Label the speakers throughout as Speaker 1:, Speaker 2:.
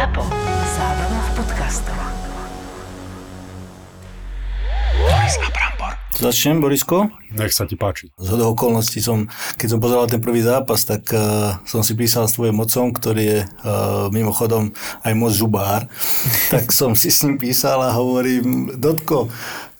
Speaker 1: ZAPO. Zábrná v podcastov.
Speaker 2: Začnem, Borisko?
Speaker 3: Nech sa ti páči.
Speaker 2: Z hodou okolností som, keď som pozeral ten prvý zápas, tak uh, som si písal s tvojim mocom, ktorý je uh, mimochodom aj moc žubár. tak som si s ním písal a hovorím, Dotko,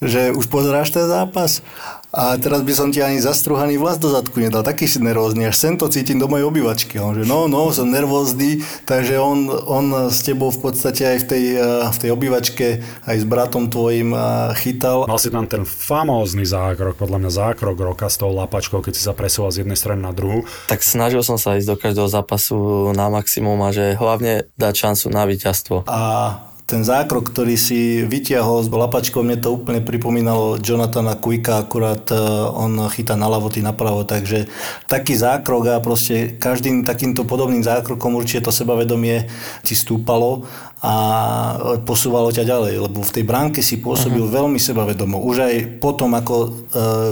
Speaker 2: že už pozeráš ten zápas? A teraz by som ti ani zastruhaný vlas do zadku nedal, taký si nervózny, až sem to cítim do mojej obývačky. On že no, no, som nervózny, takže on, on s tebou v podstate aj v tej, eh, v tej obývačke aj s bratom tvojim eh, chytal.
Speaker 3: Mal si tam ten famózny zákrok, podľa mňa zákrok roka s tou lapačkou, keď si sa presúval z jednej strany na druhú.
Speaker 4: Tak snažil som sa ísť do každého zápasu na maximum a že hlavne dať šancu na víťazstvo.
Speaker 2: A ten zákrok, ktorý si vytiahol s lapačkou, mne to úplne pripomínalo Jonathana Quicka, akurát e, on chytá naľavo, ty napravo, takže taký zákrok a proste každým takýmto podobným zákrokom určite to sebavedomie ti stúpalo a posúvalo ťa ďalej, lebo v tej bránke si pôsobil uh-huh. veľmi sebavedomo. Už aj potom, ako e,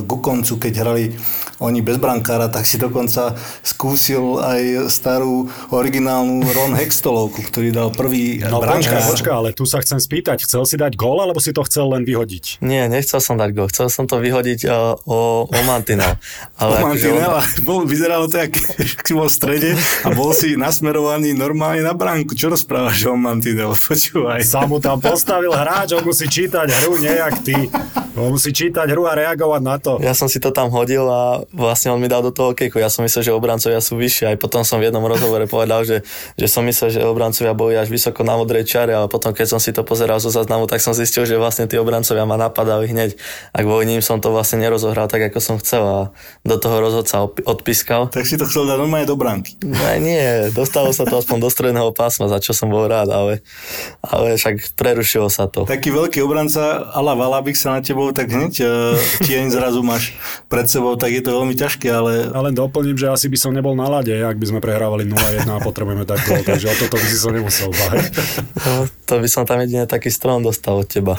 Speaker 2: ku koncu, keď hrali oni bez brankára, tak si dokonca skúsil aj starú originálnu Ron Hextolovku, ktorý dal prvý
Speaker 3: no,
Speaker 2: brankár.
Speaker 3: Počka, počka, ale tu sa chcem spýtať, chcel si dať gól, alebo si to chcel len vyhodiť?
Speaker 4: Nie, nechcel som dať gól, chcel som to vyhodiť uh, o, o mantinel.
Speaker 2: Ale o mantinel, on... bol, vyzeralo to, ako si bol v strede a bol si nasmerovaný normálne na bránku. Čo rozprávaš o mantinel? počúvaj.
Speaker 3: Sa mu tam postavil hráč, on musí čítať hru, nejak ty. On musí čítať hru a reagovať na to.
Speaker 4: Ja som si to tam hodil a vlastne on mi dal do toho kejku. Ja som myslel, že obrancovia sú vyššie. Aj potom som v jednom rozhovore povedal, že, že som myslel, že obrancovia boli až vysoko na modrej čare, ale potom keď som si to pozeral zo záznamu, tak som zistil, že vlastne tí obrancovia ma napadali hneď. A kvôli ním som to vlastne nerozohral tak, ako som chcel a do toho rozhodca odpískal.
Speaker 2: Tak si to chcel dať normálne do bránky.
Speaker 4: No, nie, dostalo sa to aspoň do stredného pásma, za čo som bol rád, ale ale však prerušilo sa to.
Speaker 2: Taký veľký obranca ala Valabik sa na tebou tak hneď uh, tieň zrazu máš pred sebou, tak je to veľmi ťažké, ale...
Speaker 3: Ale doplním, že asi by som nebol na lade, ak by sme prehrávali 0-1 a potrebujeme tak gol, takže o toto by si sa nemusel báť.
Speaker 4: No, to by som tam jedine taký strom dostal od teba.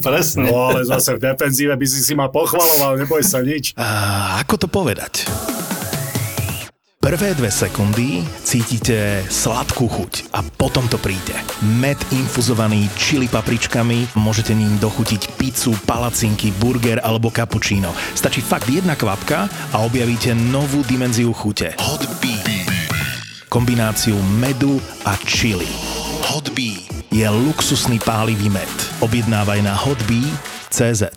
Speaker 2: Presne.
Speaker 3: No ale zase v defenzíve by si si ma pochvaloval, neboj sa nič.
Speaker 5: A, ako to povedať? Prvé dve sekundy cítite sladkú chuť a potom to príde. Med infuzovaný čili papričkami, môžete ním dochutiť pizzu, palacinky, burger alebo cappuccino. Stačí fakt jedna kvapka a objavíte novú dimenziu chute. Hot Bee. Kombináciu medu a chili. Hot Bee je luxusný pálivý med. Objednávaj na hotbee.cz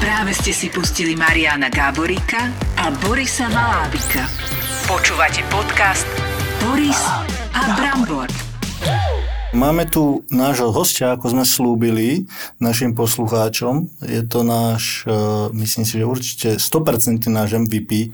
Speaker 1: Práve ste si pustili Mariana Gáboríka a Borisa Malábika. Počúvate podcast Boris a Brambor.
Speaker 2: Máme tu nášho hostia, ako sme slúbili našim poslucháčom. Je to náš, e, myslím si, že určite 100% náš MVP e,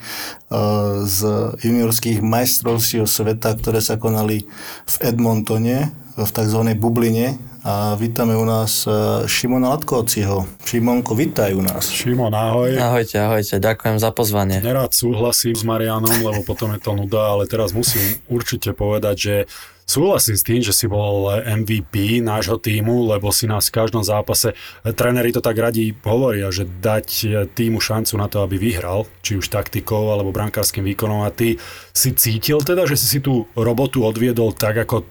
Speaker 2: z juniorských majstrovstiev sveta, ktoré sa konali v Edmontone, v tzv. bubline a vítame u nás e, Šimona Latkovciho. Šimonko, vítaj u nás.
Speaker 3: Šimon, ahoj.
Speaker 4: Ahojte, ahojte, ďakujem za pozvanie.
Speaker 3: Nerád súhlasím s Marianom, lebo potom je to nuda, ale teraz musím určite povedať, že Súhlasím s tým, že si bol MVP nášho týmu, lebo si nás v každom zápase, tréneri to tak radi hovoria, že dať týmu šancu na to, aby vyhral, či už taktikou alebo brankárským výkonom. A ty si cítil teda, že si si tú robotu odviedol tak, ako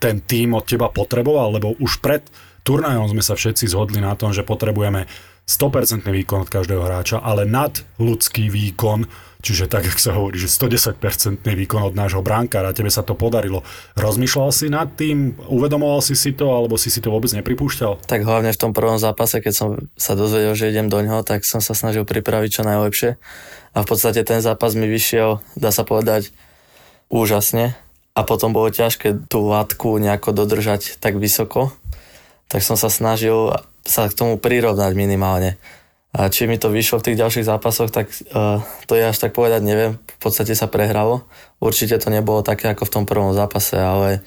Speaker 3: ten tým od teba potreboval, lebo už pred turnajom sme sa všetci zhodli na tom, že potrebujeme 100% výkon od každého hráča, ale nad ľudský výkon, čiže tak, ako sa hovorí, že 110% výkon od nášho bránkára, tebe sa to podarilo. Rozmýšľal si nad tým, uvedomoval si si to, alebo si si to vôbec nepripúšťal?
Speaker 4: Tak hlavne v tom prvom zápase, keď som sa dozvedel, že idem do ňoho, tak som sa snažil pripraviť čo najlepšie. A v podstate ten zápas mi vyšiel, dá sa povedať, úžasne a potom bolo ťažké tú látku nejako dodržať tak vysoko, tak som sa snažil sa k tomu prirovnať minimálne. A či mi to vyšlo v tých ďalších zápasoch, tak uh, to je až tak povedať neviem. V podstate sa prehralo. Určite to nebolo také ako v tom prvom zápase, ale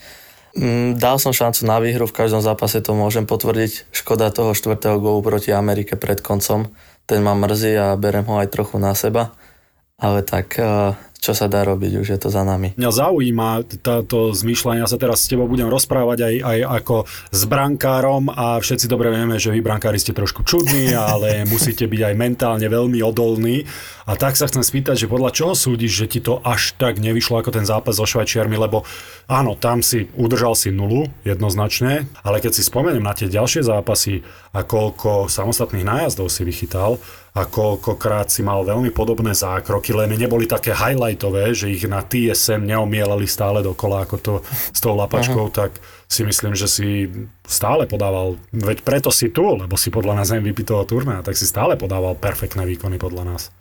Speaker 4: mm, dal som šancu na výhru, v každom zápase to môžem potvrdiť. Škoda toho štvrtého gólu proti Amerike pred koncom. Ten ma mrzí a berem ho aj trochu na seba. Ale tak uh, čo sa dá robiť, už je to za nami.
Speaker 3: Mňa zaujíma táto zmýšľanie, ja sa teraz s tebou budem rozprávať aj, aj ako s brankárom a všetci dobre vieme, že vy brankári ste trošku čudní, ale musíte byť aj mentálne veľmi odolní. A tak sa chcem spýtať, že podľa čoho súdiš, že ti to až tak nevyšlo ako ten zápas so Švajčiarmi, lebo áno, tam si udržal si nulu jednoznačne, ale keď si spomeniem na tie ďalšie zápasy a koľko samostatných nájazdov si vychytal, a koľkokrát si mal veľmi podobné zákroky, len neboli také highlightové, že ich na TSM neomielali stále dokola ako to s tou lapačkou, Aha. tak si myslím, že si stále podával, veď preto si tu, lebo si podľa nás MVP toho turnaja, tak si stále podával perfektné výkony podľa nás.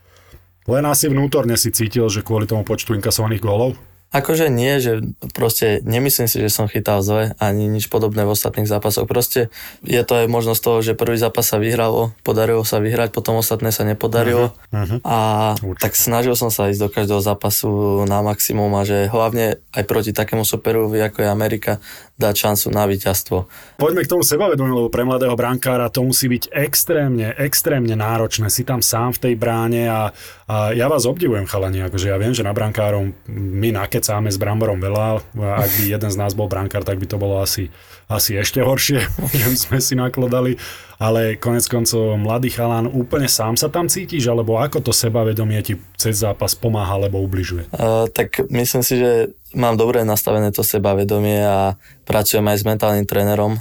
Speaker 3: Len asi vnútorne si cítil, že kvôli tomu počtu inkasovaných gólov?
Speaker 4: Akože nie, že proste nemyslím si, že som chytal zle, ani nič podobné v ostatných zápasoch. Proste je to aj možnosť toho, že prvý zápas sa vyhralo, podarilo sa vyhrať, potom ostatné sa nepodarilo. Uh-huh. A Určite. tak snažil som sa ísť do každého zápasu na maximum a že hlavne aj proti takému superovi, ako je Amerika, dať šancu na víťazstvo.
Speaker 3: Poďme k tomu sebavedomiu, lebo pre mladého brankára to musí byť extrémne, extrémne náročné. Si tam sám v tej bráne a, a ja vás obdivujem, chalani, akože ja viem, že na brankárom my na nakecáme s Bramborom veľa. Ak by jeden z nás bol brankár, tak by to bolo asi, asi ešte horšie, že sme si nakladali. Ale konec koncov mladý chalán úplne sám sa tam cítiš, alebo ako to sebavedomie ti cez zápas pomáha, alebo ubližuje?
Speaker 4: Uh, tak myslím si, že mám dobre nastavené to sebavedomie a pracujem aj s mentálnym trénerom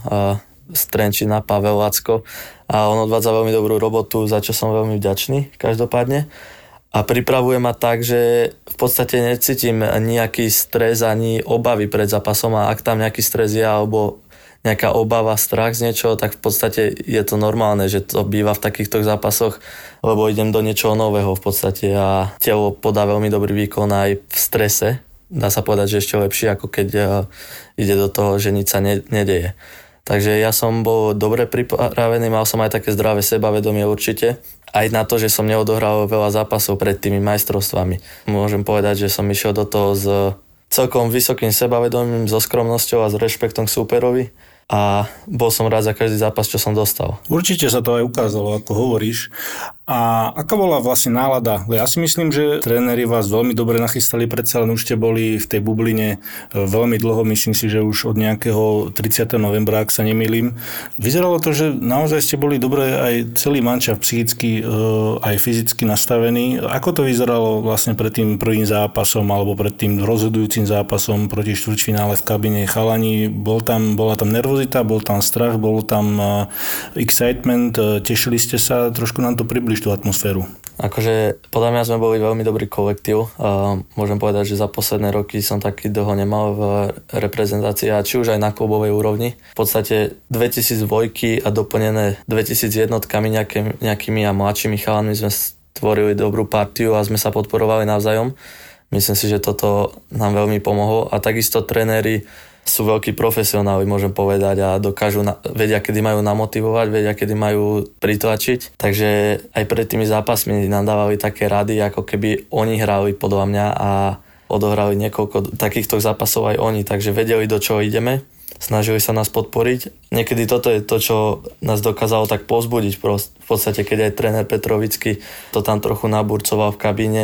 Speaker 4: z Trenčina, Pavel Lacko a on odvádza veľmi dobrú robotu, za čo som veľmi vďačný každopádne a pripravuje ma tak, že v podstate necítim nejaký stres ani obavy pred zápasom a ak tam nejaký stres je alebo nejaká obava, strach z niečoho, tak v podstate je to normálne, že to býva v takýchto zápasoch, lebo idem do niečoho nového v podstate a telo podá veľmi dobrý výkon aj v strese. Dá sa povedať, že ešte lepšie, ako keď eh, ide do toho, že nič sa ne, nedeje. Takže ja som bol dobre pripravený, mal som aj také zdravé sebavedomie určite. Aj na to, že som neodohral veľa zápasov pred tými majstrovstvami. Môžem povedať, že som išiel do toho s celkom vysokým sebavedomím, so skromnosťou a s rešpektom k súperovi a bol som rád za každý zápas, čo som dostal.
Speaker 2: Určite sa to aj ukázalo, ako hovoríš. A aká bola vlastne nálada? Ja si myslím, že tréneri vás veľmi dobre nachystali, predsa len už ste boli v tej bubline e, veľmi dlho, myslím si, že už od nejakého 30. novembra, ak sa nemýlim. Vyzeralo to, že naozaj ste boli dobre aj celý mančav psychicky, e, aj fyzicky nastavený. Ako to vyzeralo vlastne pred tým prvým zápasom alebo pred tým rozhodujúcim zápasom proti štvrťfinále v kabine chalani? Bol tam, bola tam nervozita, bol tam strach, bol tam e, excitement, tešili ste sa, trošku nám to približ tú atmosféru?
Speaker 4: Akože podľa mňa sme boli veľmi dobrý kolektív. Môžem povedať, že za posledné roky som taký dlho nemal v reprezentácii či už aj na klubovej úrovni. V podstate 2000 dvojky a doplnené 2000 jednotkami nejaký, nejakými a mladšími chalami sme stvorili dobrú partiu a sme sa podporovali navzájom. Myslím si, že toto nám veľmi pomohlo a takisto tréneri sú veľkí profesionáli, môžem povedať, a dokážu, na, vedia, kedy majú namotivovať, vedia, kedy majú pritlačiť. Takže aj pred tými zápasmi nám dávali také rady, ako keby oni hrali podľa mňa a odohrali niekoľko takýchto zápasov aj oni, takže vedeli, do čoho ideme snažili sa nás podporiť. Niekedy toto je to, čo nás dokázalo tak pozbudiť. V podstate, keď aj tréner Petrovický to tam trochu naburcoval v kabíne,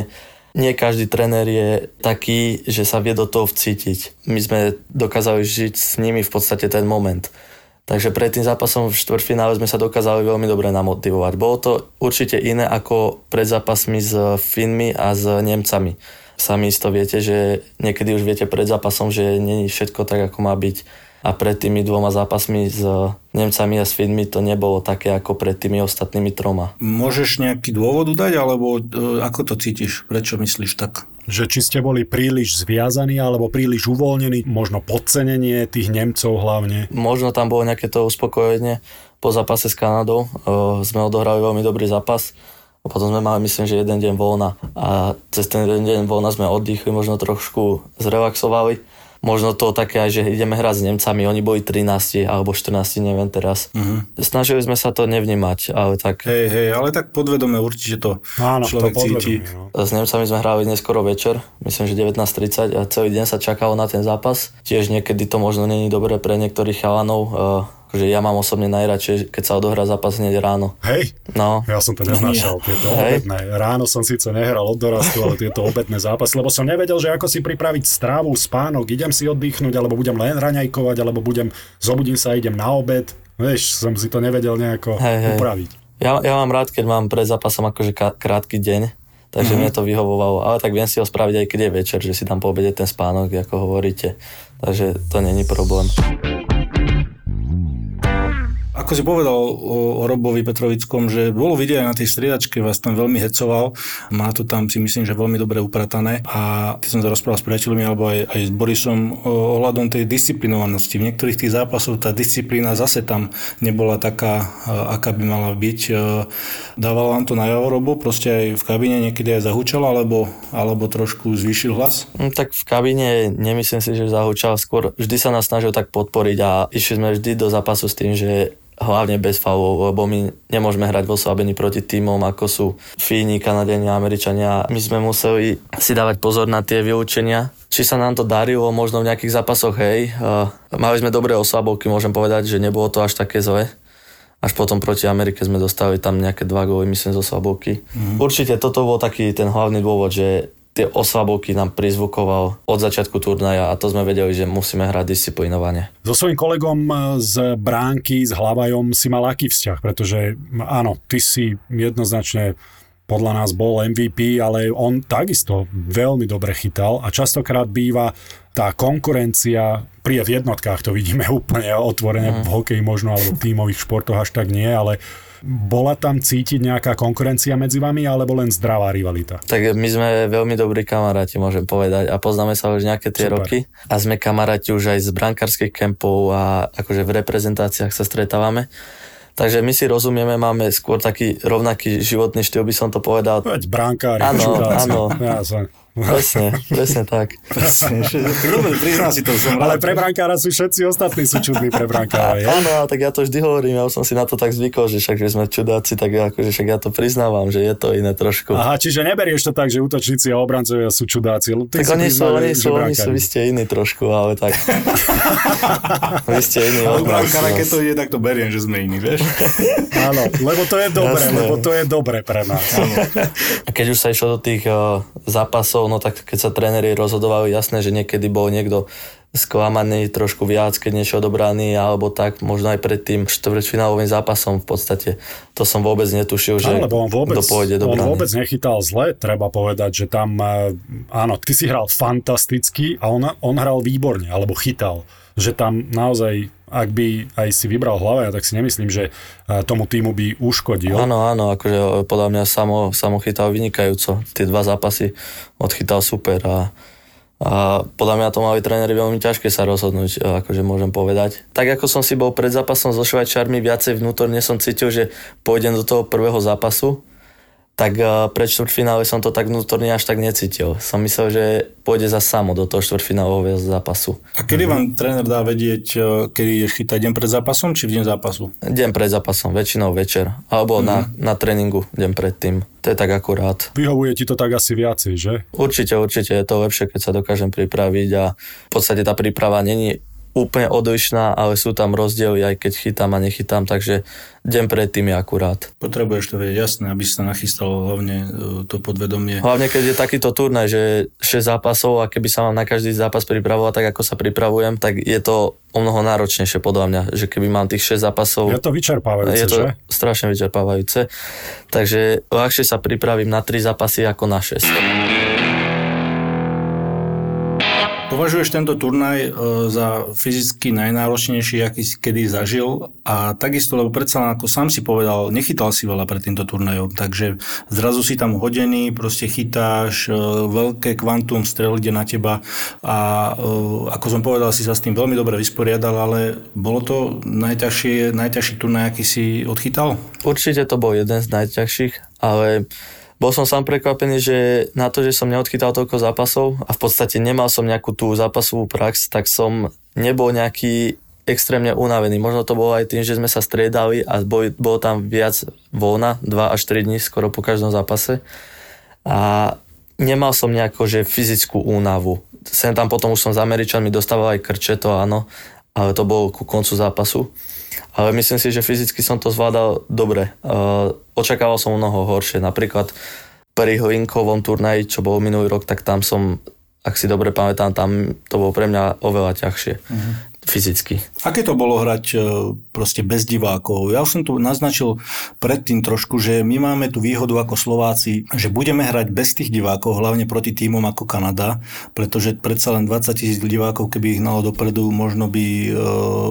Speaker 4: nie každý tréner je taký, že sa vie do toho vcítiť. My sme dokázali žiť s nimi v podstate ten moment. Takže pred tým zápasom v štvrtfinále sme sa dokázali veľmi dobre namotivovať. Bolo to určite iné ako pred zápasmi s Finmi a s Nemcami. Sami isto viete, že niekedy už viete pred zápasom, že není všetko tak, ako má byť a pred tými dvoma zápasmi s Nemcami a s Finmi to nebolo také ako pred tými ostatnými troma.
Speaker 2: Môžeš nejaký dôvod dať, alebo e, ako to cítiš? Prečo myslíš tak?
Speaker 3: Že či ste boli príliš zviazaní alebo príliš uvoľnení, možno podcenenie tých Nemcov hlavne?
Speaker 4: Možno tam bolo nejaké to uspokojenie. Po zápase s Kanadou uh, sme odohrali veľmi dobrý zápas. A potom sme mali, myslím, že jeden deň voľna. A cez ten jeden deň voľna sme oddychli, možno trošku zrelaxovali možno to také aj, že ideme hrať s Nemcami, oni boli 13 alebo 14, neviem teraz. Uh-huh. Snažili sme sa to nevnímať, ale tak...
Speaker 2: Hej, hej, ale tak podvedome určite to Áno, človek to cíti. No.
Speaker 4: S Nemcami sme hrali neskoro večer, myslím, že 19.30 a celý deň sa čakalo na ten zápas. Tiež niekedy to možno není dobré pre niektorých chalanov, uh, akože ja mám osobne najradšej, keď sa odohrá zápas hneď ráno.
Speaker 3: Hej,
Speaker 4: No,
Speaker 3: ja som to neznášal, tieto
Speaker 4: Hej.
Speaker 3: obedné. Ráno som síce nehral od dorastu, ale tieto obedné zápasy, lebo som nevedel, že ako si pripraviť strávu, spánok, idem si oddychnúť, alebo budem len raňajkovať, alebo budem, zobudím sa a idem na obed. Vieš, som si to nevedel nejako
Speaker 4: Hej, hej.
Speaker 3: upraviť.
Speaker 4: ja, ja mám rád, keď mám pred zápasom akože krátky deň, takže mm-hmm. mne to vyhovovalo, ale tak viem si ho spraviť aj keď je večer, že si tam po obede ten spánok, ako hovoríte, takže to není problém.
Speaker 2: Ako si povedal o, o Robovi Petrovickom, že bolo vidieť aj na tej striedačke, vás tam veľmi hecoval, má to tam si myslím, že veľmi dobre upratané a keď som sa rozprával s priateľmi alebo aj, aj s Borisom ohľadom tej disciplinovanosti. V niektorých tých zápasoch tá disciplína zase tam nebola taká, e, aká by mala byť. E, Dával vám to najavo Robo, proste aj v kabíne niekedy aj zahúčal, alebo, alebo trošku zvýšil hlas?
Speaker 4: No, tak v kabíne nemyslím si, že zahučal skôr, vždy sa nás snažil tak podporiť a išli sme vždy do zápasu s tým, že hlavne bez faulov, lebo my nemôžeme hrať vo Slabení proti týmom, ako sú Fíni, Kanadenia, Američania. My sme museli si dávať pozor na tie vylúčenia. Či sa nám to darilo, možno v nejakých zápasoch, hej. Mali sme dobré oslabovky, môžem povedať, že nebolo to až také zle. Až potom proti Amerike sme dostali tam nejaké dva góly, myslím, zo slabovky. Mm. Určite toto bol taký ten hlavný dôvod, že tie oslabovky nám prizvukoval od začiatku turnaja a to sme vedeli, že musíme hrať disciplinovane.
Speaker 3: So svojím kolegom z bránky, s Hlavajom si mal aký vzťah? Pretože áno, ty si jednoznačne podľa nás bol MVP, ale on takisto veľmi dobre chytal a častokrát býva tá konkurencia, pri v jednotkách to vidíme úplne otvorene, mm. v hokeji možno, alebo v tímových športoch až tak nie, ale bola tam cítiť nejaká konkurencia medzi vami, alebo len zdravá rivalita?
Speaker 4: Tak my sme veľmi dobrí kamaráti, môžem povedať, a poznáme sa už nejaké tie
Speaker 3: Super.
Speaker 4: roky. A sme kamaráti už aj z brankárskych kempov a akože v reprezentáciách sa stretávame. Takže my si rozumieme, máme skôr taký rovnaký životný štýl, by som to povedal.
Speaker 3: Veď bránkári,
Speaker 4: Áno, áno.
Speaker 3: Ja.
Speaker 4: Presne, presne tak.
Speaker 2: Presne, prizná si to, som
Speaker 3: Ale
Speaker 2: rád.
Speaker 3: pre brankára sú všetci ostatní sú čudní pre brankára, je?
Speaker 4: Áno, tak ja to vždy hovorím, ja už som si na to tak zvykol, že však, že sme čudáci, tak akože však ja to priznávam, že je to iné trošku.
Speaker 3: Aha, čiže neberieš to tak, že útočníci a obrancovia sú čudáci. Ty
Speaker 4: Tak oni sú, oni sú, oni sú, vy ste iní trošku, ale tak. vy ste iní
Speaker 2: Ale brankára, keď to ide, tak to beriem, že sme iní, vieš?
Speaker 3: Áno, lebo to je dobre,
Speaker 4: Jasné.
Speaker 3: lebo to je dobre pre nás.
Speaker 4: A keď už sa išlo do tých uh, zápasov, no tak keď sa tréneri rozhodovali, jasné, že niekedy bol niekto sklamaný trošku viac, keď niečo odobraný, alebo tak, možno aj pred tým štvrťfinálovým zápasom v podstate. To som vôbec netušil, že
Speaker 3: lebo on vôbec,
Speaker 4: kto pôjde do
Speaker 3: on vôbec nechytal zle, treba povedať, že tam, eh, áno, ty si hral fantasticky a on, on hral výborne, alebo chytal. Že tam naozaj, ak by aj si vybral hlava, tak si nemyslím, že eh, tomu týmu by uškodil.
Speaker 4: Áno, áno, akože podľa mňa samo, samo chytal vynikajúco. Tie dva zápasy odchytal super a, a podľa mňa to mali tréneri veľmi ťažké sa rozhodnúť, akože môžem povedať. Tak ako som si bol pred zápasom so Švajčiarmi, viacej vnútorne som cítil, že pôjdem do toho prvého zápasu, tak eh, pred štvrťfinále som to tak vnútorne až tak necítil. Som myslel, že pôjde za samo do toho štvrťfinálového zápasu.
Speaker 2: A kedy vám tréner dá vedieť, e, kedy ideš chytať deň pred zápasom, či v deň zápasu?
Speaker 4: Deň pred zápasom, väčšinou večer, alebo na, na tréningu deň predtým. To je tak akurát.
Speaker 3: Vyhovuje ti to tak asi viacej, že?
Speaker 4: Určite, určite je to lepšie, keď sa dokážem pripraviť a v podstate tá príprava není úplne odlišná, ale sú tam rozdiely, aj keď chytám a nechytám, takže deň predtým je akurát.
Speaker 2: Potrebuješ to vedieť jasné, aby sa nachystal hlavne e, to podvedomie.
Speaker 4: Hlavne keď je takýto turnaj, že 6 zápasov a keby sa mám na každý zápas pripravovať tak, ako sa pripravujem, tak je to o mnoho náročnejšie podľa mňa, že keby mám tých 6 zápasov,
Speaker 3: Je to vyčerpávajúce,
Speaker 4: je to
Speaker 3: že?
Speaker 4: strašne vyčerpávajúce. Takže ľahšie sa pripravím na 3 zápasy ako na 6.
Speaker 2: Považuješ tento turnaj e, za fyzicky najnáročnejší, aký si kedy zažil a takisto, lebo predsa len ako sám si povedal, nechytal si veľa pred týmto turnajom, takže zrazu si tam hodený, proste chytáš, e, veľké kvantum strel ide na teba a e, ako som povedal, si sa s tým veľmi dobre vysporiadal, ale bolo to najťažšie, najťažší turnaj, aký si odchytal?
Speaker 4: Určite to bol jeden z najťažších, ale bol som sám prekvapený, že na to, že som neodchytal toľko zápasov a v podstate nemal som nejakú tú zápasovú prax, tak som nebol nejaký extrémne unavený. Možno to bolo aj tým, že sme sa striedali a bol, bolo tam viac voľna, 2 až 3 dní skoro po každom zápase. A nemal som nejako, že fyzickú únavu. Sem tam potom už som s Američanmi dostával aj krče, to áno, ale to bolo ku koncu zápasu. Ale myslím si, že fyzicky som to zvládal dobre. Uh, očakával som mnoho horšie. Napríklad pri Hlinkovom turnaji, čo bol minulý rok, tak tam som, ak si dobre pamätám, tam to bolo pre mňa oveľa ťažšie. Uh-huh fyzicky.
Speaker 2: Aké to bolo hrať e, proste bez divákov? Ja som tu naznačil predtým trošku, že my máme tú výhodu ako Slováci, že budeme hrať bez tých divákov, hlavne proti týmom ako Kanada, pretože predsa len 20 tisíc divákov, keby ich nalo dopredu, možno by, e,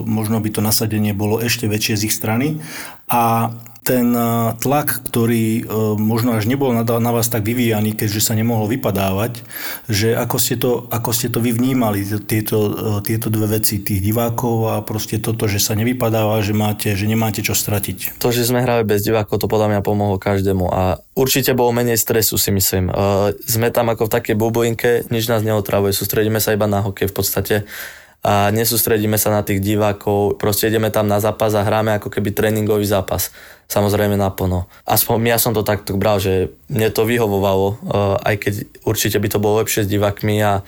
Speaker 2: možno by to nasadenie bolo ešte väčšie z ich strany. A ten e, tlak, ktorý e, možno až nebol na, vás tak vyvíjaný, keďže sa nemohlo vypadávať, že ako ste to, ako ste to vy vnímali, tieto, e, tieto dve veci, tých divákov a proste toto, že sa nevypadáva, že, máte, že nemáte čo stratiť.
Speaker 4: To, že sme hrali bez divákov, to podľa mňa pomohlo každému a určite bolo menej stresu, si myslím. Sme tam ako v takej bublinke, nič nás neotravuje, sústredíme sa iba na hokej v podstate a nesústredíme sa na tých divákov, proste ideme tam na zápas a hráme ako keby tréningový zápas. Samozrejme naplno. Aspoň ja som to takto bral, že mne to vyhovovalo, eh, aj keď určite by to bolo lepšie s divákmi a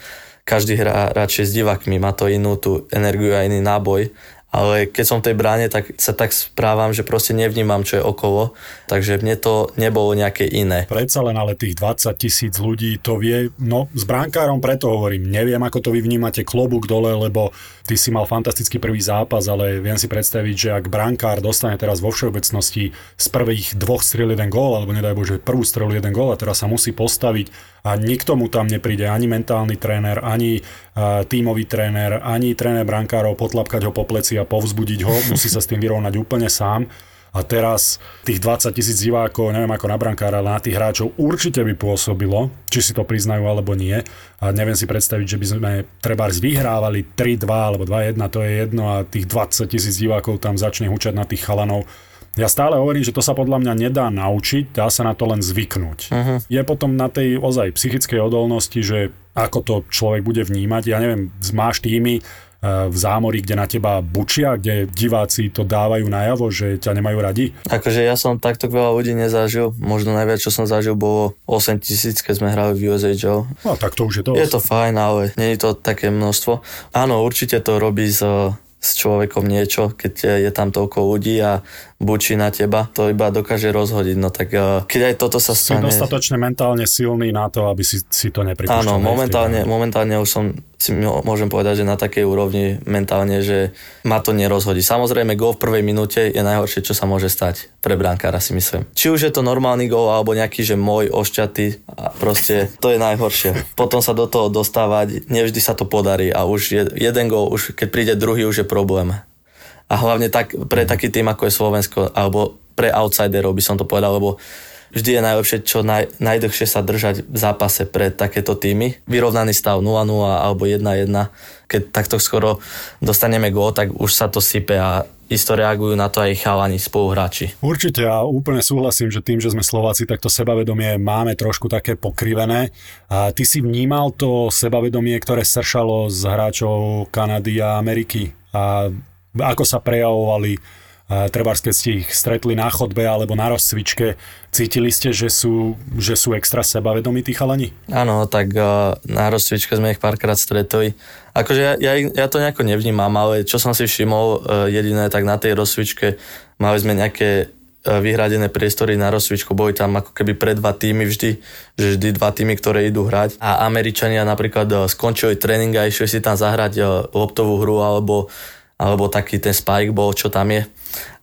Speaker 4: každý hrá radšej s divákmi, má to inú tú energiu a iný náboj ale keď som v tej bráne, tak sa tak správam, že proste nevnímam, čo je okolo, takže mne to nebolo nejaké iné.
Speaker 3: Predsa len ale tých 20 tisíc ľudí to vie, no s bránkárom preto hovorím, neviem ako to vy vnímate. Klobúk dole, lebo ty si mal fantastický prvý zápas, ale viem si predstaviť, že ak brankár dostane teraz vo všeobecnosti z prvých dvoch strel jeden gól, alebo nedaj Bože prvú strelu jeden gól a teraz sa musí postaviť a nikto mu tam nepríde, ani mentálny tréner, ani uh, tímový tréner, ani tréner brankárov potlapkať ho po pleci a povzbudiť ho, musí sa s tým vyrovnať úplne sám. A teraz tých 20 tisíc divákov, neviem ako na brankára, ale na tých hráčov určite by pôsobilo, či si to priznajú alebo nie. A neviem si predstaviť, že by sme treba vyhrávali 3-2 alebo 2-1, to je jedno a tých 20 tisíc divákov tam začne hučať na tých chalanov ja stále hovorím, že to sa podľa mňa nedá naučiť, dá sa na to len zvyknúť. Uh-huh. Je potom na tej ozaj psychickej odolnosti, že ako to človek bude vnímať. Ja neviem, máš týmy, e, v zámori, kde na teba bučia, kde diváci to dávajú najavo, že ťa nemajú radi?
Speaker 4: Akože ja som takto veľa ľudí nezažil. Možno najviac, čo som zažil, bolo 8 tisíc, keď sme hrali v USHL.
Speaker 3: No tak to už je dosť.
Speaker 4: Je to fajn, ale nie je to také množstvo. Áno, určite to robí z s človekom niečo, keď je tam toľko ľudí a bučí na teba, to iba dokáže rozhodiť. No tak uh, keď aj toto sa stane...
Speaker 3: Si dostatočne mentálne silný na to, aby si, si to nepripúšťal.
Speaker 4: Áno, momentálne, momentálne už som si môžem povedať, že na takej úrovni mentálne, že ma to nerozhodí. Samozrejme, gol v prvej minúte je najhoršie, čo sa môže stať pre brankára, si myslím. Či už je to normálny gol, alebo nejaký, že môj ošťatý, a proste to je najhoršie. Potom sa do toho dostávať, nevždy sa to podarí a už je, jeden gol, už keď príde druhý, už je problém. A hlavne tak, pre taký tým, ako je Slovensko, alebo pre outsiderov by som to povedal, lebo vždy je najlepšie čo naj, najdlhšie sa držať v zápase pre takéto týmy. Vyrovnaný stav 0-0 alebo 1-1. Keď takto skoro dostaneme gól, tak už sa to sype a isto reagujú na to aj chalani, spoluhráči.
Speaker 3: Určite a úplne súhlasím, že tým, že sme Slováci, tak to sebavedomie máme trošku také pokrivené. A ty si vnímal to sebavedomie, ktoré sršalo z hráčov Kanady a Ameriky? A ako sa prejavovali treba keď ste ich stretli na chodbe alebo na rozcvičke, cítili ste, že sú, že sú extra sebavedomí tí chalani?
Speaker 4: Áno, tak na rozcvičke sme ich párkrát stretli. Akože ja, ja, ja to nejako nevnímam, ale čo som si všimol e, jediné, tak na tej rozcvičke mali sme nejaké e, vyhradené priestory na rozcvičku, boli tam ako keby pre dva týmy vždy, že vždy dva týmy, ktoré idú hrať. A Američania napríklad e, skončili tréning a išli si tam zahrať loptovú hru alebo, alebo taký ten spike ball, čo tam je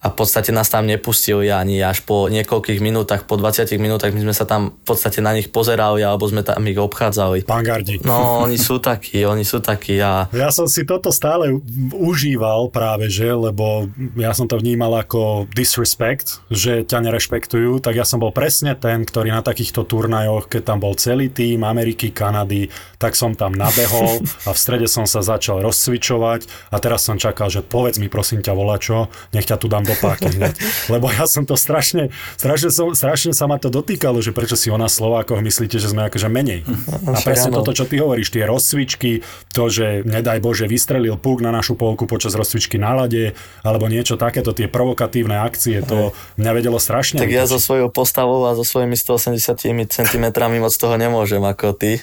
Speaker 4: a v podstate nás tam nepustili ani až po niekoľkých minútach, po 20 minútach my sme sa tam v podstate na nich pozerali alebo sme tam ich obchádzali.
Speaker 3: Pangardi.
Speaker 4: No, oni sú takí, oni sú takí a...
Speaker 3: Ja som si toto stále užíval práve, že, lebo ja som to vnímal ako disrespect, že ťa nerešpektujú, tak ja som bol presne ten, ktorý na takýchto turnajoch, keď tam bol celý tým Ameriky, Kanady, tak som tam nabehol a v strede som sa začal rozcvičovať a teraz som čakal, že povedz mi prosím ťa volačo, nech ťa tu dám do páky hneď. Lebo ja som to strašne, strašne, som, strašne sa ma to dotýkalo, že prečo si o nás Slovákoch myslíte, že sme akože menej. A presne toto, čo ty hovoríš, tie rozcvičky, to, že nedaj Bože vystrelil púk na našu polku počas rozcvičky na lade, alebo niečo takéto, tie provokatívne akcie, to mňa vedelo strašne.
Speaker 4: Tak ja so svojou postavou a so svojimi 180 cm moc toho nemôžem ako ty.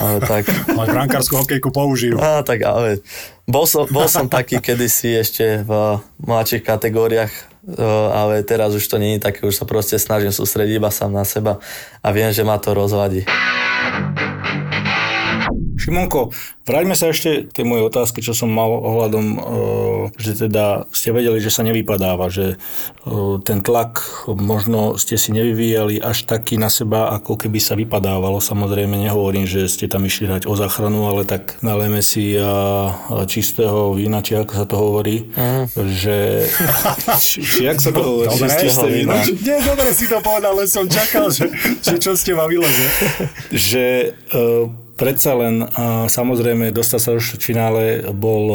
Speaker 4: Ale tak...
Speaker 3: Ale brankárskú hokejku použijú.
Speaker 4: Á, tak ale Bol som, bol som taký kedysi ešte v mladších kategóriách, ale teraz už to nie je také, už sa proste snažím sústrediť iba sám na seba a viem, že ma to rozvadí.
Speaker 2: Šimonko, vráťme sa ešte k tej mojej otázke, čo som mal ohľadom, e, že teda ste vedeli, že sa nevypadáva, že e, ten tlak možno ste si nevyvíjali až taký na seba, ako keby sa vypadávalo. Samozrejme nehovorím, že ste tam išli hrať o záchranu, ale tak nalejme si čistého vína, či ako sa to hovorí, mm. že... či, či jak sa to hovorí?
Speaker 3: Dobre, čisté vína. Nie, dobre si to povedal, ale som čakal, že, že čo ste ma že?
Speaker 2: že uh, predsa len samozrejme dostať sa do finále bol,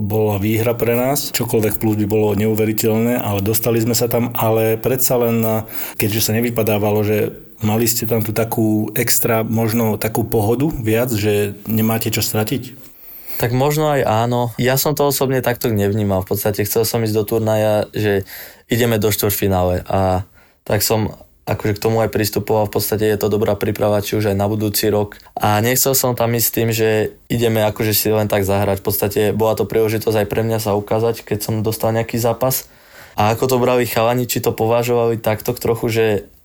Speaker 2: bola výhra pre nás, čokoľvek plus by bolo neuveriteľné, ale dostali sme sa tam, ale predsa len, keďže sa nevypadávalo, že mali ste tam tú takú extra, možno takú pohodu viac, že nemáte čo stratiť?
Speaker 4: Tak možno aj áno. Ja som to osobne takto nevnímal. V podstate chcel som ísť do turnaja, že ideme do štvrťfinále a tak som akože k tomu aj pristupoval, v podstate je to dobrá príprava, či už aj na budúci rok. A nechcel som tam ísť s tým, že ideme akože si len tak zahrať. V podstate bola to príležitosť aj pre mňa sa ukázať, keď som dostal nejaký zápas. A ako to brali chalani, či to považovali takto trochu, že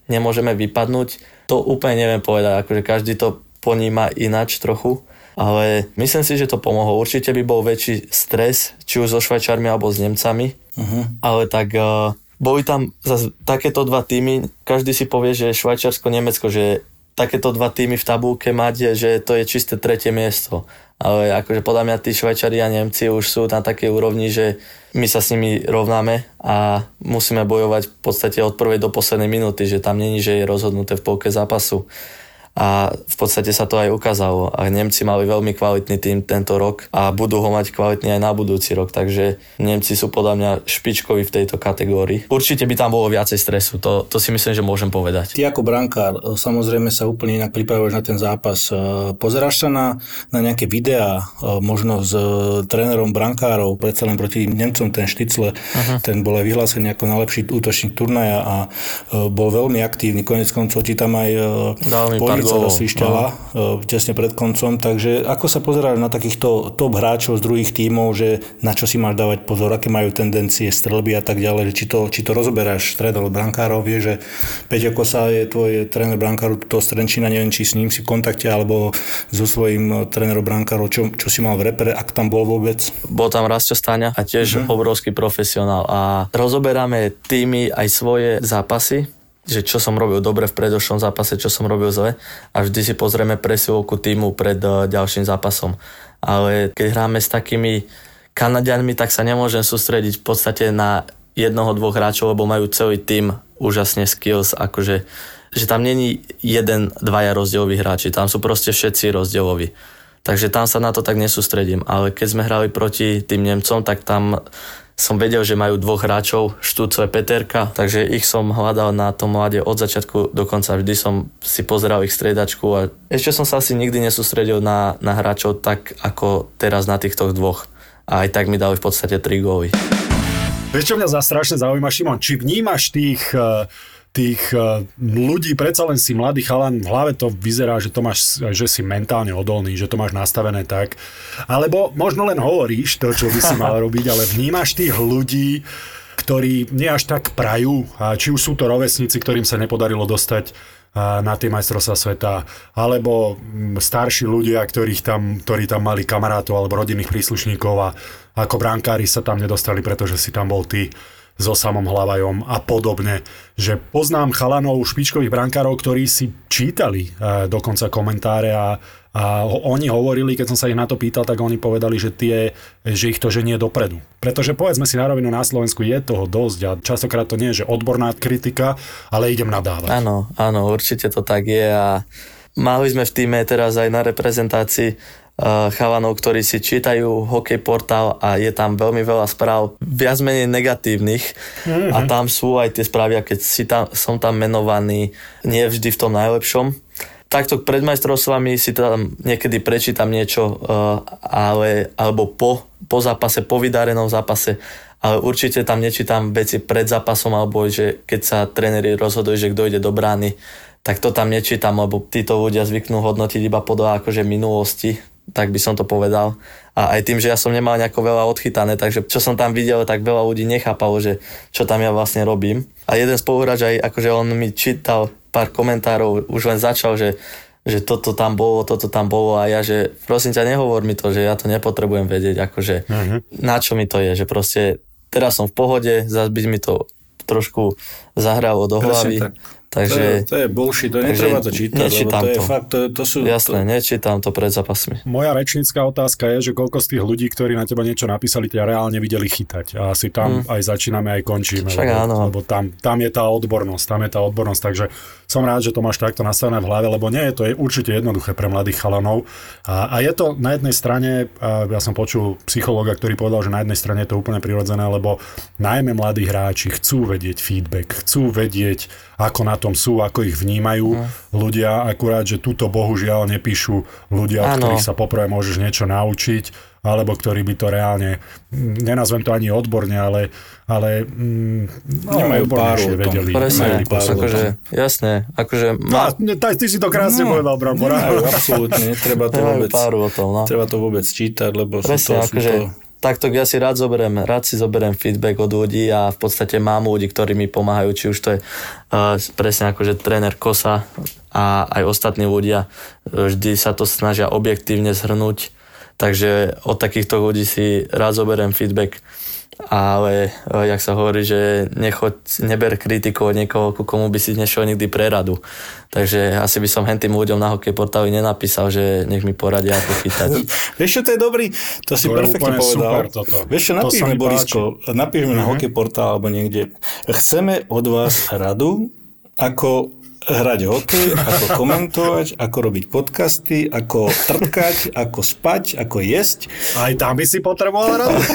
Speaker 4: nemôžeme vypadnúť, to úplne neviem povedať, akože každý to poníma ináč trochu. Ale myslím si, že to pomohlo. Určite by bol väčší stres, či už so Švajčarmi alebo s Nemcami. Uh-huh. Ale tak uh, boli tam zase takéto dva týmy, každý si povie, že Švajčiarsko, Nemecko, že takéto dva týmy v tabulke mať, že to je čisté tretie miesto. Ale akože podľa mňa tí Švajčari a Nemci už sú na takej úrovni, že my sa s nimi rovnáme a musíme bojovať v podstate od prvej do poslednej minúty, že tam není, že je rozhodnuté v polke zápasu a v podstate sa to aj ukázalo. A Nemci mali veľmi kvalitný tým tento rok a budú ho mať kvalitný aj na budúci rok, takže Nemci sú podľa mňa špičkoví v tejto kategórii. Určite by tam bolo viacej stresu, to, to si myslím, že môžem povedať.
Speaker 2: Ty ako brankár, samozrejme sa úplne inak pripravuješ na ten zápas. Pozeráš sa na, na nejaké videá, možno s trénerom brankárov, predsa len proti Nemcom ten Šticle, uh-huh. ten bol aj vyhlásený ako najlepší útočník turnaja a bol veľmi aktívny. Konec koncov ti tam aj sa zasvišťala no. Tesne pred koncom, takže ako sa pozerajú na takýchto top hráčov z druhých tímov, že na čo si máš dávať pozor, aké majú tendencie, strelby a tak ďalej, či to, či to rozoberáš tréner brankárov, vie, že Peťo Kosa je tvoj tréner brankárov, to Strenčina, neviem, či s ním si v kontakte, alebo so svojím trénerom brankárov, čo, čo si mal v repere, ak tam bol vôbec?
Speaker 4: Bol tam Rastio Stáňa a tiež uh-huh. obrovský profesionál a rozoberáme týmy aj svoje zápasy, že čo som robil dobre v predošlom zápase, čo som robil zle a vždy si pozrieme presilovku týmu pred uh, ďalším zápasom. Ale keď hráme s takými Kanadianmi, tak sa nemôžem sústrediť v podstate na jednoho, dvoch hráčov, lebo majú celý tým úžasne skills, akože že tam není jeden, dvaja rozdieloví hráči, tam sú proste všetci rozdieloví. Takže tam sa na to tak nesústredím. Ale keď sme hrali proti tým Nemcom, tak tam som vedel, že majú dvoch hráčov, Štúcové Peterka, takže ich som hľadal na tom mlade od začiatku do konca. Vždy som si pozeral ich striedačku a ešte som sa asi nikdy nesústredil na, na hráčov tak, ako teraz na týchto dvoch. A aj tak mi dali v podstate tri góly.
Speaker 3: Vieš, čo mňa za strašne zaujíma, Šimon, či vnímaš tých uh tých eh, ľudí, predsa len si mladý chalan, v hlave to vyzerá, že to máš, že si mentálne odolný, že to máš nastavené tak. Alebo možno len hovoríš to, čo by si mal robiť, ale vnímaš tých ľudí, ktorí nie až tak prajú, a či už sú to rovesníci, ktorým sa nepodarilo dostať eh, na tie majstrovstvá sveta, alebo mm, starší ľudia, ktorých tam, ktorí tam mali kamarátov alebo rodinných príslušníkov a ako brankári sa tam nedostali, pretože si tam bol ty so samom Hlavajom a podobne. Že poznám chalanov, špičkových brankárov, ktorí si čítali e, dokonca komentáre a, a oni hovorili, keď som sa ich na to pýtal, tak oni povedali, že, tie, že ich to ženie dopredu. Pretože povedzme si na rovinu, na Slovensku je toho dosť a častokrát to nie je, že odborná kritika, ale idem nadávať.
Speaker 4: Áno, áno, určite to tak je a mali sme v týme teraz aj na reprezentácii Eh, chalanov, ktorí si čítajú hokej portál a je tam veľmi veľa správ, viac menej negatívnych mm-hmm. a tam sú aj tie správy, a keď si tam, som tam menovaný, nie vždy v tom najlepšom. Takto pred majstrovstvami si tam niekedy prečítam niečo, uh, ale, alebo po, po zápase, po vydarenom zápase, ale určite tam nečítam veci pred zápasom, alebo že keď sa tréneri rozhodujú, že kto ide do brány, tak to tam nečítam, lebo títo ľudia zvyknú hodnotiť iba podľa akože minulosti, tak by som to povedal. A aj tým, že ja som nemal nejako veľa odchytané, takže čo som tam videl, tak veľa ľudí nechápalo, že čo tam ja vlastne robím. A jeden spoluhráč aj, akože on mi čítal pár komentárov, už len začal, že že toto tam bolo, toto tam bolo a ja, že prosím ťa, nehovor mi to, že ja to nepotrebujem vedieť, akože uh-huh. na čo mi to je, že proste teraz som v pohode, zase by mi to trošku zahralo do hlavy. tak. Takže,
Speaker 2: to, je, to je bullshit, to netreba to čítať, nečítam to, je to. fakt, to, to sú...
Speaker 4: Jasné, to... nečítam to pred zápasmi.
Speaker 3: Moja rečnícká otázka je, že koľko z tých ľudí, ktorí na teba niečo napísali, ťa reálne videli chytať. A asi tam hmm. aj začíname, aj končíme.
Speaker 4: Však
Speaker 3: lebo,
Speaker 4: áno.
Speaker 3: lebo tam, tam je tá odbornosť, tam je tá odbornosť, takže som rád, že to máš takto nastavené v hlave, lebo nie je to je určite jednoduché pre mladých chalanov. A, a je to na jednej strane, ja som počul psychológa, ktorý povedal, že na jednej strane je to úplne prirodzené, lebo najmä mladí hráči chcú vedieť feedback, chcú vedieť, ako na tom sú, ako ich vnímajú mm. ľudia, akurát, že túto bohužiaľ nepíšu ľudia, od ktorých sa poprvé môžeš niečo naučiť, alebo ktorí by to reálne, nenazvem to ani odborne, ale, ale mm,
Speaker 2: no, nemajú páru
Speaker 4: vedeli. Presne, akože, jasné, akože...
Speaker 3: Ma... No, ty, ty si to krásne no, povedal, Brambora.
Speaker 2: Nemajú, absolútne, netreba to vôbec,
Speaker 4: páru o tom, no.
Speaker 2: treba to vôbec čítať, lebo
Speaker 4: Presne,
Speaker 2: sú to,
Speaker 4: akože, sú to takto ja si rád zoberiem, rád si zoberiem feedback od ľudí a v podstate mám ľudí, ktorí mi pomáhajú, či už to je uh, presne ako, že tréner Kosa a aj ostatní ľudia vždy sa to snažia objektívne zhrnúť, takže od takýchto ľudí si rád zoberiem feedback ale jak sa hovorí, že nechoď, neber kritiku od niekoho, ku komu by si nešiel nikdy preradu. Takže asi by som tým ľuďom na hokej portáli nenapísal, že nech mi poradia ako chytať.
Speaker 2: Vieš čo, to je dobrý, to si to perfektne povedal. Vieš čo, napíš mi, Borisko, napíš mi na mhm. hokej portál alebo niekde. Chceme od vás radu, ako hrať hokej, ako komentovať, ako robiť podcasty, ako trtkať, ako spať, ako jesť.
Speaker 3: Aj tam by si potreboval radu.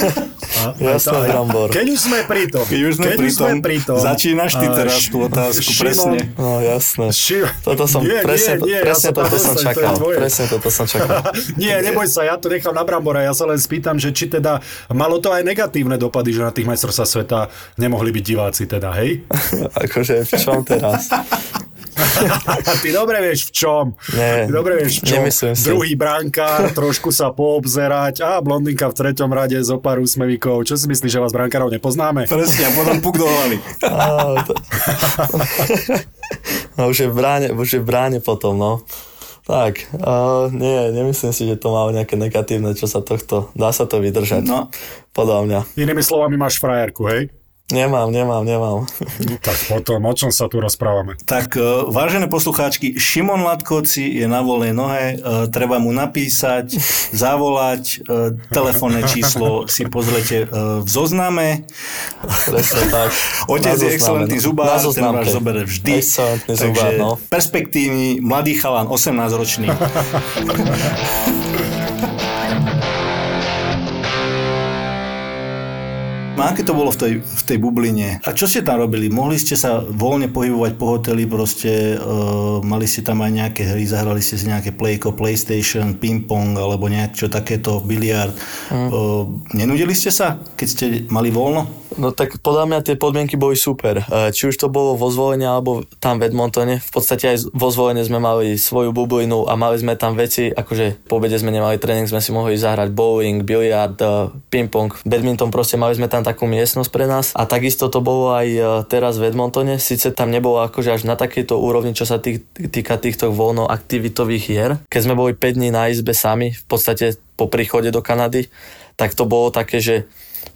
Speaker 4: Jasné, Brambor.
Speaker 3: Keď už sme pri tom.
Speaker 2: Keď už sme, Keď pri, tom, sme pri tom. Začínaš ty teraz tú otázku, Šimon, presne.
Speaker 4: No jasné. Šimon. Toto som, nie, presne, nie, nie, presne ja toto som čakal. To presne toto som čakal.
Speaker 3: nie, neboj sa, ja to nechám na Brambora. Ja sa len spýtam, že či teda malo to aj negatívne dopady, že na tých majstrovstvách sveta nemohli byť diváci teda, hej?
Speaker 4: akože v čom teraz?
Speaker 3: Ty dobre vieš v čom.
Speaker 4: Nie,
Speaker 3: Ty dobre vieš v čom. Druhý brankár, trošku sa poobzerať. A blondinka v treťom rade zo pár úsmevíkov. Čo si myslíš, že vás brankárov nepoznáme?
Speaker 2: Presne, a potom puk do hlavy.
Speaker 4: no už je v bráne, už je v bráne potom, no. Tak, uh, nie, nemyslím si, že to má nejaké negatívne, čo sa tohto, dá sa to vydržať. No. Podľa mňa.
Speaker 3: Inými slovami máš frajerku, hej?
Speaker 4: Nemám, nemám, nemám.
Speaker 3: No, tak potom, o čom sa tu rozprávame?
Speaker 2: Tak, e, vážené poslucháčky, Šimon Latkoci je na voľnej nohe, e, treba mu napísať, zavolať, e, telefónne číslo si pozrite v zozname.
Speaker 4: Presne tak.
Speaker 2: Otec je excelentný no. zubár, ten vás zobere vždy.
Speaker 4: Excelentný zubár, no.
Speaker 2: Perspektívny, mladý chalan, 18 aké to bolo v tej, v tej bubline? A čo ste tam robili? Mohli ste sa voľne pohybovať po hoteli, proste uh, mali ste tam aj nejaké hry, zahrali ste si nejaké playko, PlayStation, ping-pong alebo nejak čo takéto, biliard. Mm. Uh, nenudili ste sa, keď ste mali voľno?
Speaker 4: No tak podľa mňa tie podmienky boli super. E, či už to bolo vo zvolení alebo tam v Edmontone. V podstate aj vo zvolení sme mali svoju bublinu a mali sme tam veci, akože po obede sme nemali tréning, sme si mohli zahrať bowling, biliard, ping-pong, badminton, proste mali sme tam takú miestnosť pre nás a takisto to bolo aj e, teraz v Edmontone, síce tam nebolo akože až na takejto úrovni, čo sa tý, týka týchto voľno aktivitových hier. Keď sme boli 5 dní na izbe sami, v podstate po príchode do Kanady, tak to bolo také, že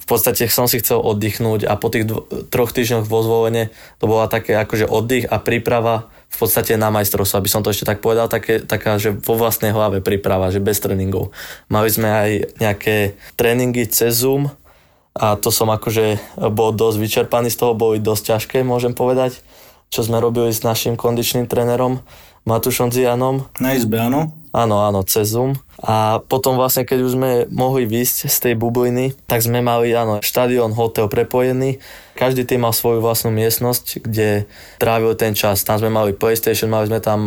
Speaker 4: v podstate som si chcel oddychnúť a po tých dvo- troch týždňoch vo zvolenie to bola také akože oddych a príprava v podstate na majstrovstvo, aby som to ešte tak povedal, také, taká, že vo vlastnej hlave príprava, že bez tréningov. Mali sme aj nejaké tréningy cez Zoom, a to som akože bol dosť vyčerpaný z toho, boli dosť ťažké, môžem povedať, čo sme robili s našim kondičným trénerom Matušom Zianom.
Speaker 2: Na izbe, áno?
Speaker 4: Áno, áno, cez Zoom. A potom vlastne, keď už sme mohli výjsť z tej bubliny, tak sme mali, áno, štadión, hotel prepojený. Každý tým mal svoju vlastnú miestnosť, kde trávil ten čas. Tam sme mali PlayStation, mali sme tam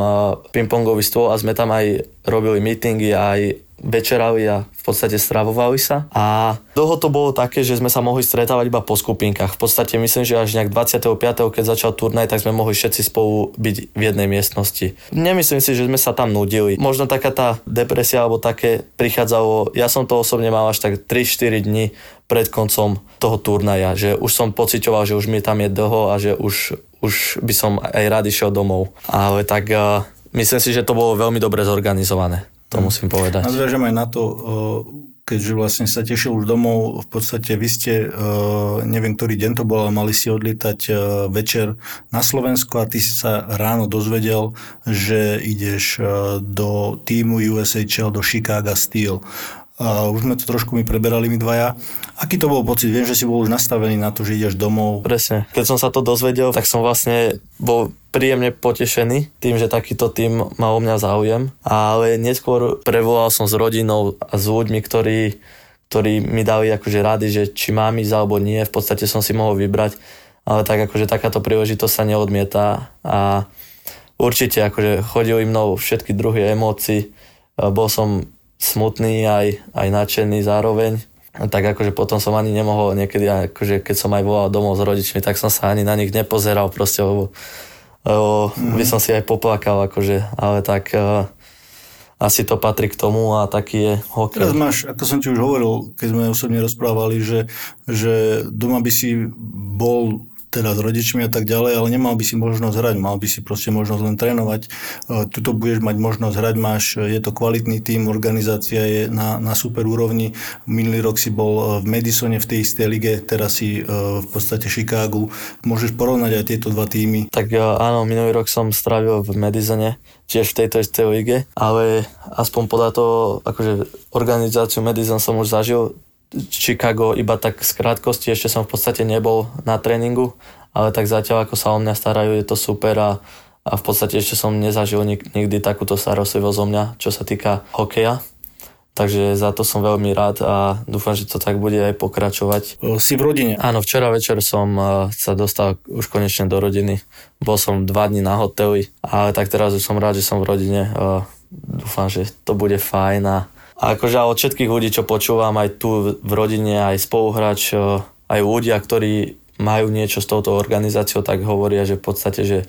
Speaker 4: pingpongový stôl a sme tam aj robili meetingy, aj večerali a v podstate stravovali sa. A dlho to bolo také, že sme sa mohli stretávať iba po skupinkách. V podstate myslím, že až nejak 25. keď začal turnaj, tak sme mohli všetci spolu byť v jednej miestnosti. Nemyslím si, že sme sa tam nudili. Možno taká tá depresia alebo také prichádzalo, ja som to osobne mal až tak 3-4 dní pred koncom toho turnaja, že už som pocitoval, že už mi tam je dlho a že už, už by som aj rád išiel domov. Ale tak uh, myslím si, že to bolo veľmi dobre zorganizované. To musím povedať.
Speaker 2: Nadviažem aj na to, keďže vlastne sa tešil už domov, v podstate vy ste, neviem ktorý deň to bol, ale mali si odlietať večer na Slovensko a ty si sa ráno dozvedel, že ideš do týmu USHL do Chicago Steel. Uh, už sme to trošku mi preberali my dvaja. Aký to bol pocit? Viem, že si bol už nastavený na to, že ideš domov.
Speaker 4: Presne. Keď som sa to dozvedel, tak som vlastne bol príjemne potešený tým, že takýto tým má o mňa záujem. Ale neskôr prevolal som s rodinou a s ľuďmi, ktorí, ktorí mi dali akože rady, že či mám ísť alebo nie. V podstate som si mohol vybrať. Ale tak akože takáto príležitosť sa neodmieta a určite akože chodili mnou všetky druhy emócií. Bol som smutný, aj, aj nadšený zároveň. Tak akože potom som ani nemohol niekedy, akože keď som aj volal domov s rodičmi, tak som sa ani na nich nepozeral proste, lebo, lebo mm. by som si aj poplakal, akože, ale tak uh, asi to patrí k tomu a taký je hokej.
Speaker 2: Teraz máš, ako som ti už hovoril, keď sme osobne rozprávali, že, že doma by si bol teda s rodičmi a tak ďalej, ale nemal by si možnosť hrať, mal by si proste možnosť len trénovať. E, tuto budeš mať možnosť hrať, máš, je to kvalitný tým, organizácia je na, na super úrovni. Minulý rok si bol v Madisone v tej istej lige, teraz si e, v podstate Chicagu. Môžeš porovnať aj tieto dva týmy.
Speaker 4: Tak e, áno, minulý rok som strávil v Madisone, tiež v tejto istej lige, ale aspoň podľa toho, akože organizáciu Madison som už zažil, Chicago iba tak z krátkosti, ešte som v podstate nebol na tréningu, ale tak zatiaľ ako sa o mňa starajú, je to super a, a v podstate ešte som nezažil nik, nikdy takúto starostlivosť o mňa, čo sa týka hokeja. Takže za to som veľmi rád a dúfam, že to tak bude aj pokračovať.
Speaker 2: Si v rodine?
Speaker 4: Áno, včera večer som sa dostal už konečne do rodiny. Bol som dva dní na hoteli, ale tak teraz už som rád, že som v rodine. Dúfam, že to bude fajn a a akože od všetkých ľudí, čo počúvam aj tu v rodine, aj spoluhráč, aj ľudia, ktorí majú niečo s touto organizáciou, tak hovoria, že v podstate, že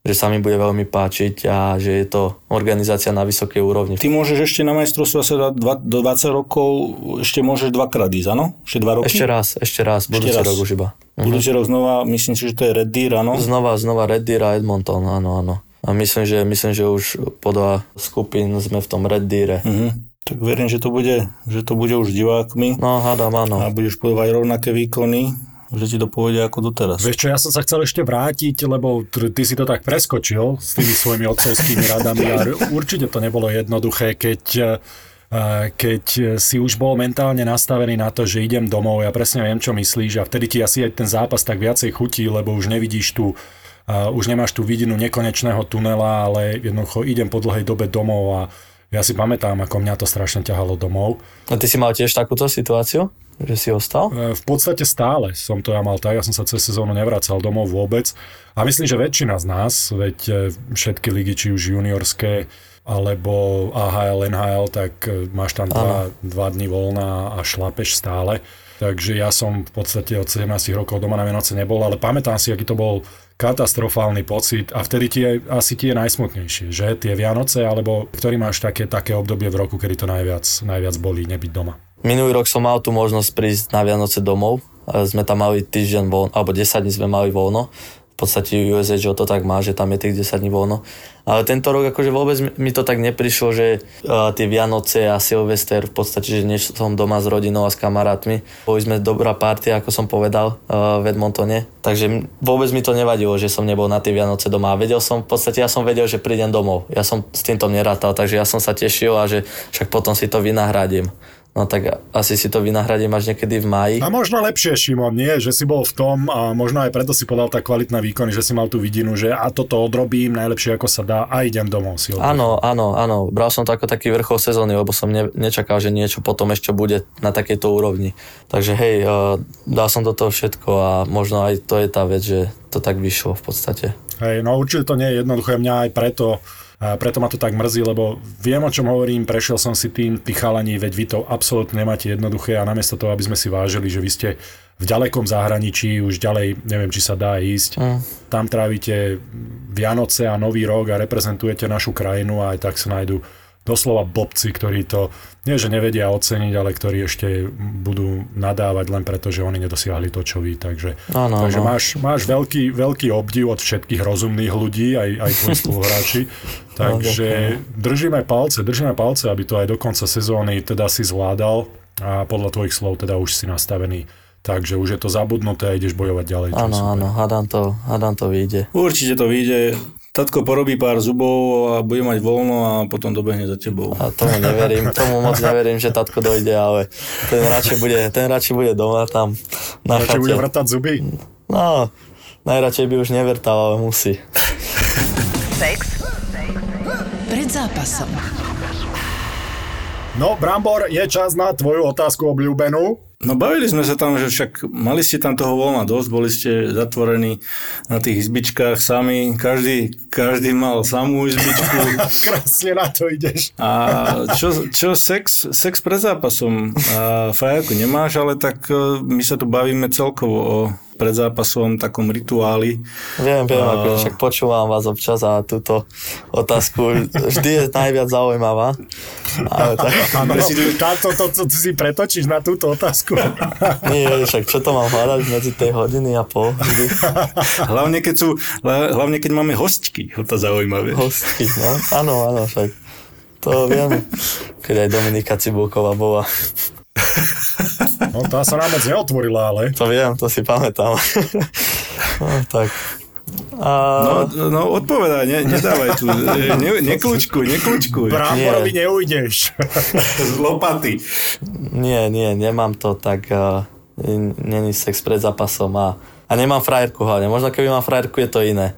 Speaker 4: že sa mi bude veľmi páčiť a že je to organizácia na vysokej úrovni.
Speaker 2: Ty môžeš ešte na majstrovstvo sa do 20 rokov, ešte môžeš dvakrát ísť, áno? Ešte dva roky?
Speaker 4: Ešte raz, ešte raz, budúci ešte raz. rok už iba.
Speaker 2: Budúci uh-huh. rok znova, myslím si, že to je Red Deer, áno?
Speaker 4: Znova, znova Red Deer a Edmonton, áno, áno. A myslím, že, myslím, že už podľa skupín sme v tom Red Deere. Uh-huh.
Speaker 2: Tak verím, že to bude, že to bude už divákmi.
Speaker 4: No, hádam, áno.
Speaker 2: A budeš podávať rovnaké výkony, že ti to pôjde ako doteraz.
Speaker 3: Vieš čo, ja som sa chcel ešte vrátiť, lebo ty si to tak preskočil s tými svojimi otcovskými radami a určite to nebolo jednoduché, keď eh, keď si už bol mentálne nastavený na to, že idem domov, ja presne viem, čo myslíš a vtedy ti asi aj ten zápas tak viacej chutí, lebo už nevidíš tu uh, už nemáš tú vidinu nekonečného tunela, ale jednoducho idem po dlhej dobe domov a ja si pamätám, ako mňa to strašne ťahalo domov.
Speaker 4: A ty si mal tiež takúto situáciu? Že si ostal?
Speaker 3: E, v podstate stále som to ja mal tak, ja som sa cez sezónu nevracal domov vôbec. A myslím, že väčšina z nás, veď e, všetky ligy, či už juniorské, alebo AHL, NHL, tak e, máš tam dva, dva dny voľna a šlapeš stále. Takže ja som v podstate od 17 rokov doma na Vianoce nebol, ale pamätám si, aký to bol katastrofálny pocit a vtedy ti je asi tie najsmutnejšie, že tie Vianoce, alebo ktorý máš také, také obdobie v roku, kedy to najviac, najviac bolí nebyť doma?
Speaker 4: Minulý rok som mal tú možnosť prísť na Vianoce domov. Sme tam mali týždeň voľno, alebo 10 dní sme mali voľno podstate USH to tak má, že tam je tých 10 dní voľno. Ale tento rok akože vôbec mi to tak neprišlo, že uh, tie Vianoce a Silvester v podstate, že než som doma s rodinou a s kamarátmi. Boli sme dobrá partia, ako som povedal, uh, v Edmontone. Takže vôbec mi to nevadilo, že som nebol na tie Vianoce doma. A vedel som, v podstate ja som vedel, že prídem domov. Ja som s týmto nerátal, takže ja som sa tešil a že však potom si to vynahradím. No tak asi si to vynahradím až niekedy v maji.
Speaker 3: A možno lepšie, Šimon, nie? Že si bol v tom a možno aj preto si podal tak kvalitné výkony, že si mal tú vidinu, že a toto odrobím najlepšie ako sa dá a idem domov si
Speaker 4: odrobím. Áno, áno, áno. Bral som to ako taký vrchol sezóny, lebo som ne, nečakal, že niečo potom ešte bude na takejto úrovni. Takže hej, uh, dal som do toho všetko a možno aj to je tá vec, že to tak vyšlo v podstate.
Speaker 3: Hej, no určite to nie je jednoduché, mňa aj preto a preto ma to tak mrzí, lebo viem, o čom hovorím, prešiel som si tým, tí chalani, veď vy to absolútne nemáte jednoduché a namiesto toho, aby sme si vážili, že vy ste v ďalekom zahraničí, už ďalej neviem, či sa dá ísť. Mm. Tam trávite Vianoce a Nový rok a reprezentujete našu krajinu a aj tak sa nájdú doslova blbci, ktorí to nie, že nevedia oceniť, ale ktorí ešte budú nadávať len preto, že oni nedosiahli to, čo vy. Takže,
Speaker 4: no, no,
Speaker 3: takže
Speaker 4: no.
Speaker 3: máš, máš veľký, veľký obdiv od všetkých rozumných ľudí, aj, aj tvoji spoluhráči. takže držíme palce, držíme palce, aby to aj do konca sezóny teda si zvládal a podľa tvojich slov teda už si nastavený Takže už je to zabudnuté a ideš bojovať ďalej.
Speaker 4: Áno, áno, hádam to, hádam to vyjde.
Speaker 2: Určite to vyjde. Tatko porobí pár zubov a bude mať voľno a potom dobehne za tebou.
Speaker 4: A tomu neverím, tomu moc neverím, že tatko dojde, ale ten radšej bude, ten radšej bude doma tam na
Speaker 3: radšej bude vrtať zuby?
Speaker 4: No, najradšej by už nevrtal, ale musí. Sex.
Speaker 3: Pred zápasom. No, Brambor, je čas na tvoju otázku obľúbenú.
Speaker 2: No bavili sme sa tam, že však mali ste tam toho voľna dosť, boli ste zatvorení na tých izbičkách sami, každý, každý mal samú izbičku.
Speaker 3: Krásne na to ideš.
Speaker 2: A čo, čo sex, sex pred zápasom? A nemáš, ale tak e, my sa tu bavíme celkovo o pred zápasom takom rituáli.
Speaker 4: Viem, viem, a... akože však počúvam vás občas a túto otázku vždy je najviac zaujímavá.
Speaker 3: Ale tak... No, táto, to, to, to, si pretočíš na túto otázku.
Speaker 4: Nie, však čo to mám hľadať medzi tej hodiny a pol? Vždy.
Speaker 2: Hlavne keď, sú, hlavne keď máme hostky, to zaujímavé.
Speaker 4: Hostky, no, áno, áno, však to viem. Keď aj Dominika Cibulková bola.
Speaker 3: No tá sa nám moc neotvorila, ale...
Speaker 4: To viem, to si pamätám. no, tak.
Speaker 2: A... No, no odpovedaj, ne, nedávaj tu, ne, nekľúčkuj, nekľúčkuj.
Speaker 3: Brámborovi neujdeš.
Speaker 2: Z lopaty.
Speaker 4: Nie, nie, nemám to tak, uh, není sex pred zápasom a, a nemám frajerku hlavne. Možno keby mám frajerku, je to iné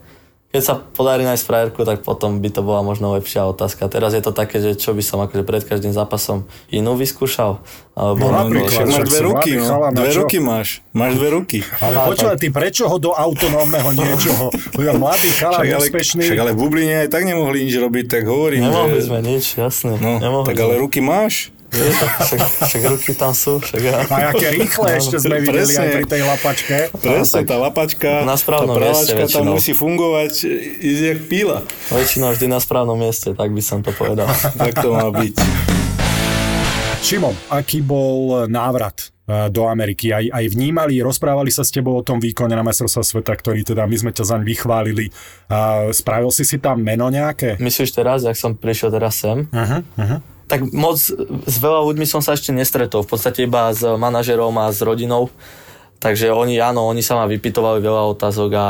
Speaker 4: keď sa podarí nájsť frajerku, tak potom by to bola možno lepšia otázka. Teraz je to také, že čo by som akože pred každým zápasom inú vyskúšal.
Speaker 2: Alebo no, napríklad, máš dve ruky, no. dve ruky máš. Máš dve ruky.
Speaker 3: Ale počúvaj, ty prečo ho do autonómneho niečoho? Mladý však ale, úspešný.
Speaker 2: Však ale v Bubline aj tak nemohli nič robiť, tak hovorím,
Speaker 4: Nemohli že... sme nič, jasné.
Speaker 2: No, tak ale ruky máš
Speaker 4: však, však ruky tam sú. Však ja.
Speaker 3: A aké rýchle no, ešte sme videli aj pri tej lapačke.
Speaker 2: Presne, tá lapačka,
Speaker 4: na správnom tá mieste
Speaker 2: tam musí fungovať, ísť jak píla.
Speaker 4: Väčšinou vždy na správnom mieste, tak by som to povedal.
Speaker 2: tak to má byť.
Speaker 3: Šimon, aký bol návrat e, do Ameriky? Aj, aj vnímali, rozprávali sa s tebou o tom výkone na majstrovstva sveta, ktorý teda my sme ťa zaň vychválili. Spravil si si tam meno nejaké?
Speaker 4: Myslíš teraz, jak som prišiel teraz sem? Uh-huh, uh-huh tak moc s veľa ľuďmi som sa ešte nestretol, v podstate iba s manažerom a s rodinou, takže oni, áno, oni sa ma vypytovali veľa otázok a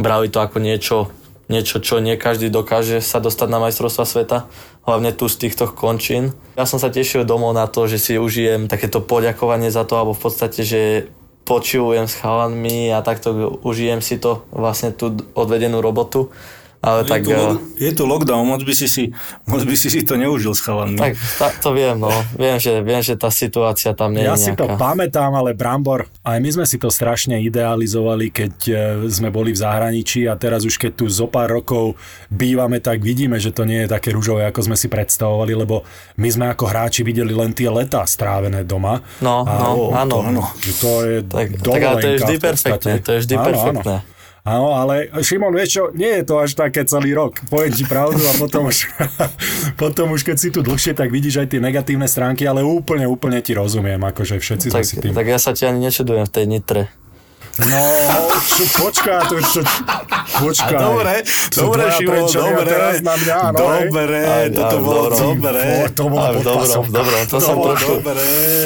Speaker 4: brali to ako niečo, niečo, čo nie každý dokáže sa dostať na majstrovstva sveta, hlavne tu z týchto končín. Ja som sa tešil domov na to, že si užijem takéto poďakovanie za to, alebo v podstate, že počúvujem s chalanmi a takto užijem si to vlastne tú odvedenú robotu ale
Speaker 2: je
Speaker 4: tak...
Speaker 2: Tu, uh, je tu lockdown, moc by si si, moc by si, si to neužil s chalanmi.
Speaker 4: Tak ta, to viem, no. Viem že, viem, že tá situácia tam nie
Speaker 3: ja
Speaker 4: je.
Speaker 3: Ja si to pamätám, ale Brambor, aj my sme si to strašne idealizovali, keď uh, sme boli v zahraničí a teraz už keď tu zo pár rokov bývame, tak vidíme, že to nie je také rúžové, ako sme si predstavovali, lebo my sme ako hráči videli len tie letá strávené doma.
Speaker 4: No, a, no, áno.
Speaker 3: To, áno. To je
Speaker 4: tak, tak ale to je vždy perfektné, to je vždy áno, perfektné. Áno.
Speaker 3: Áno, ale Šimon, vieš čo, nie je to až také celý rok. Poviem ti pravdu a potom už, potom už keď si tu dlhšie, tak vidíš aj tie negatívne stránky, ale úplne, úplne ti rozumiem, akože všetci
Speaker 4: tak,
Speaker 3: sme si tým.
Speaker 4: Tak ja sa ti ani nečudujem v tej nitre.
Speaker 3: No, čo, počká, to čo, počká.
Speaker 2: Dobre, dobre, Šimon, dobre.
Speaker 3: Teraz na mňa, no,
Speaker 2: dobre, aj, toto aj, bolo dobre.
Speaker 3: To bolo pod pasom.
Speaker 4: Dobre, to, to som trošku...
Speaker 2: Dobre.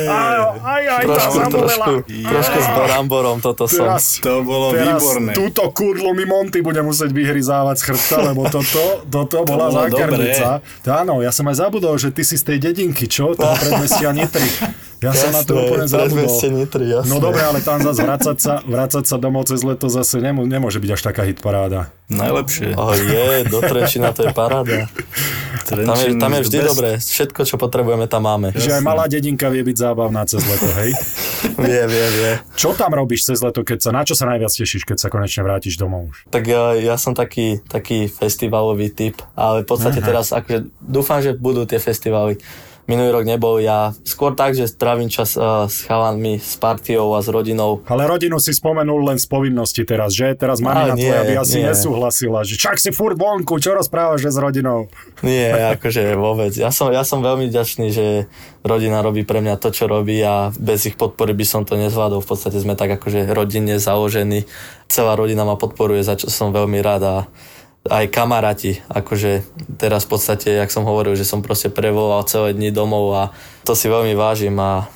Speaker 3: Aj, aj,
Speaker 4: trošku, trošku, trošku s baramborom toto som.
Speaker 2: To bolo výborné.
Speaker 3: túto kudlu mi Monty bude musieť vyhryzávať z chrbta, lebo toto, toto bola zákernica. Áno, ja som aj zabudol, že ty si z tej dedinky, čo? Toho predmestia Nitry. Ja som na to
Speaker 4: Jasné,
Speaker 3: úplne zabudol.
Speaker 4: Nitry, jasné.
Speaker 3: No dobre, ale tam zase vracať sa, vracať sa domov cez leto zase nemô- nemôže byť až taká hitparáda.
Speaker 2: Najlepšie.
Speaker 4: Oh, je, do Trenčína to je paráda. Tam je, tam je vždy
Speaker 2: best.
Speaker 4: dobré. Všetko, čo potrebujeme, tam máme.
Speaker 3: Že aj malá dedinka vie byť zábavná cez leto, hej?
Speaker 4: Vie, vie, vie.
Speaker 3: Čo tam robíš cez leto, keď sa, na čo sa najviac tešíš, keď sa konečne vrátiš domov už?
Speaker 4: Tak ja, ja som taký, taký festivalový typ, ale v podstate
Speaker 3: Aha.
Speaker 4: teraz akože dúfam, že budú tie festivaly. Minulý rok nebol ja. Skôr tak, že trávim čas uh, s chalanmi, s partiou a s rodinou.
Speaker 3: Ale rodinu si spomenul len z povinnosti teraz, že? Teraz mamina
Speaker 4: nie,
Speaker 3: tvoja by asi
Speaker 4: nie.
Speaker 3: nesúhlasila, že čak si furt vonku, čo rozprávaš že s rodinou?
Speaker 4: Nie, akože vôbec. Ja som, ja som veľmi ďačný, že rodina robí pre mňa to, čo robí a bez ich podpory by som to nezvládol. V podstate sme tak akože rodinne založení. Celá rodina ma podporuje, za čo som veľmi rád a aj kamaráti, akože teraz v podstate, jak som hovoril, že som proste prevolal celé dni domov a to si veľmi vážim a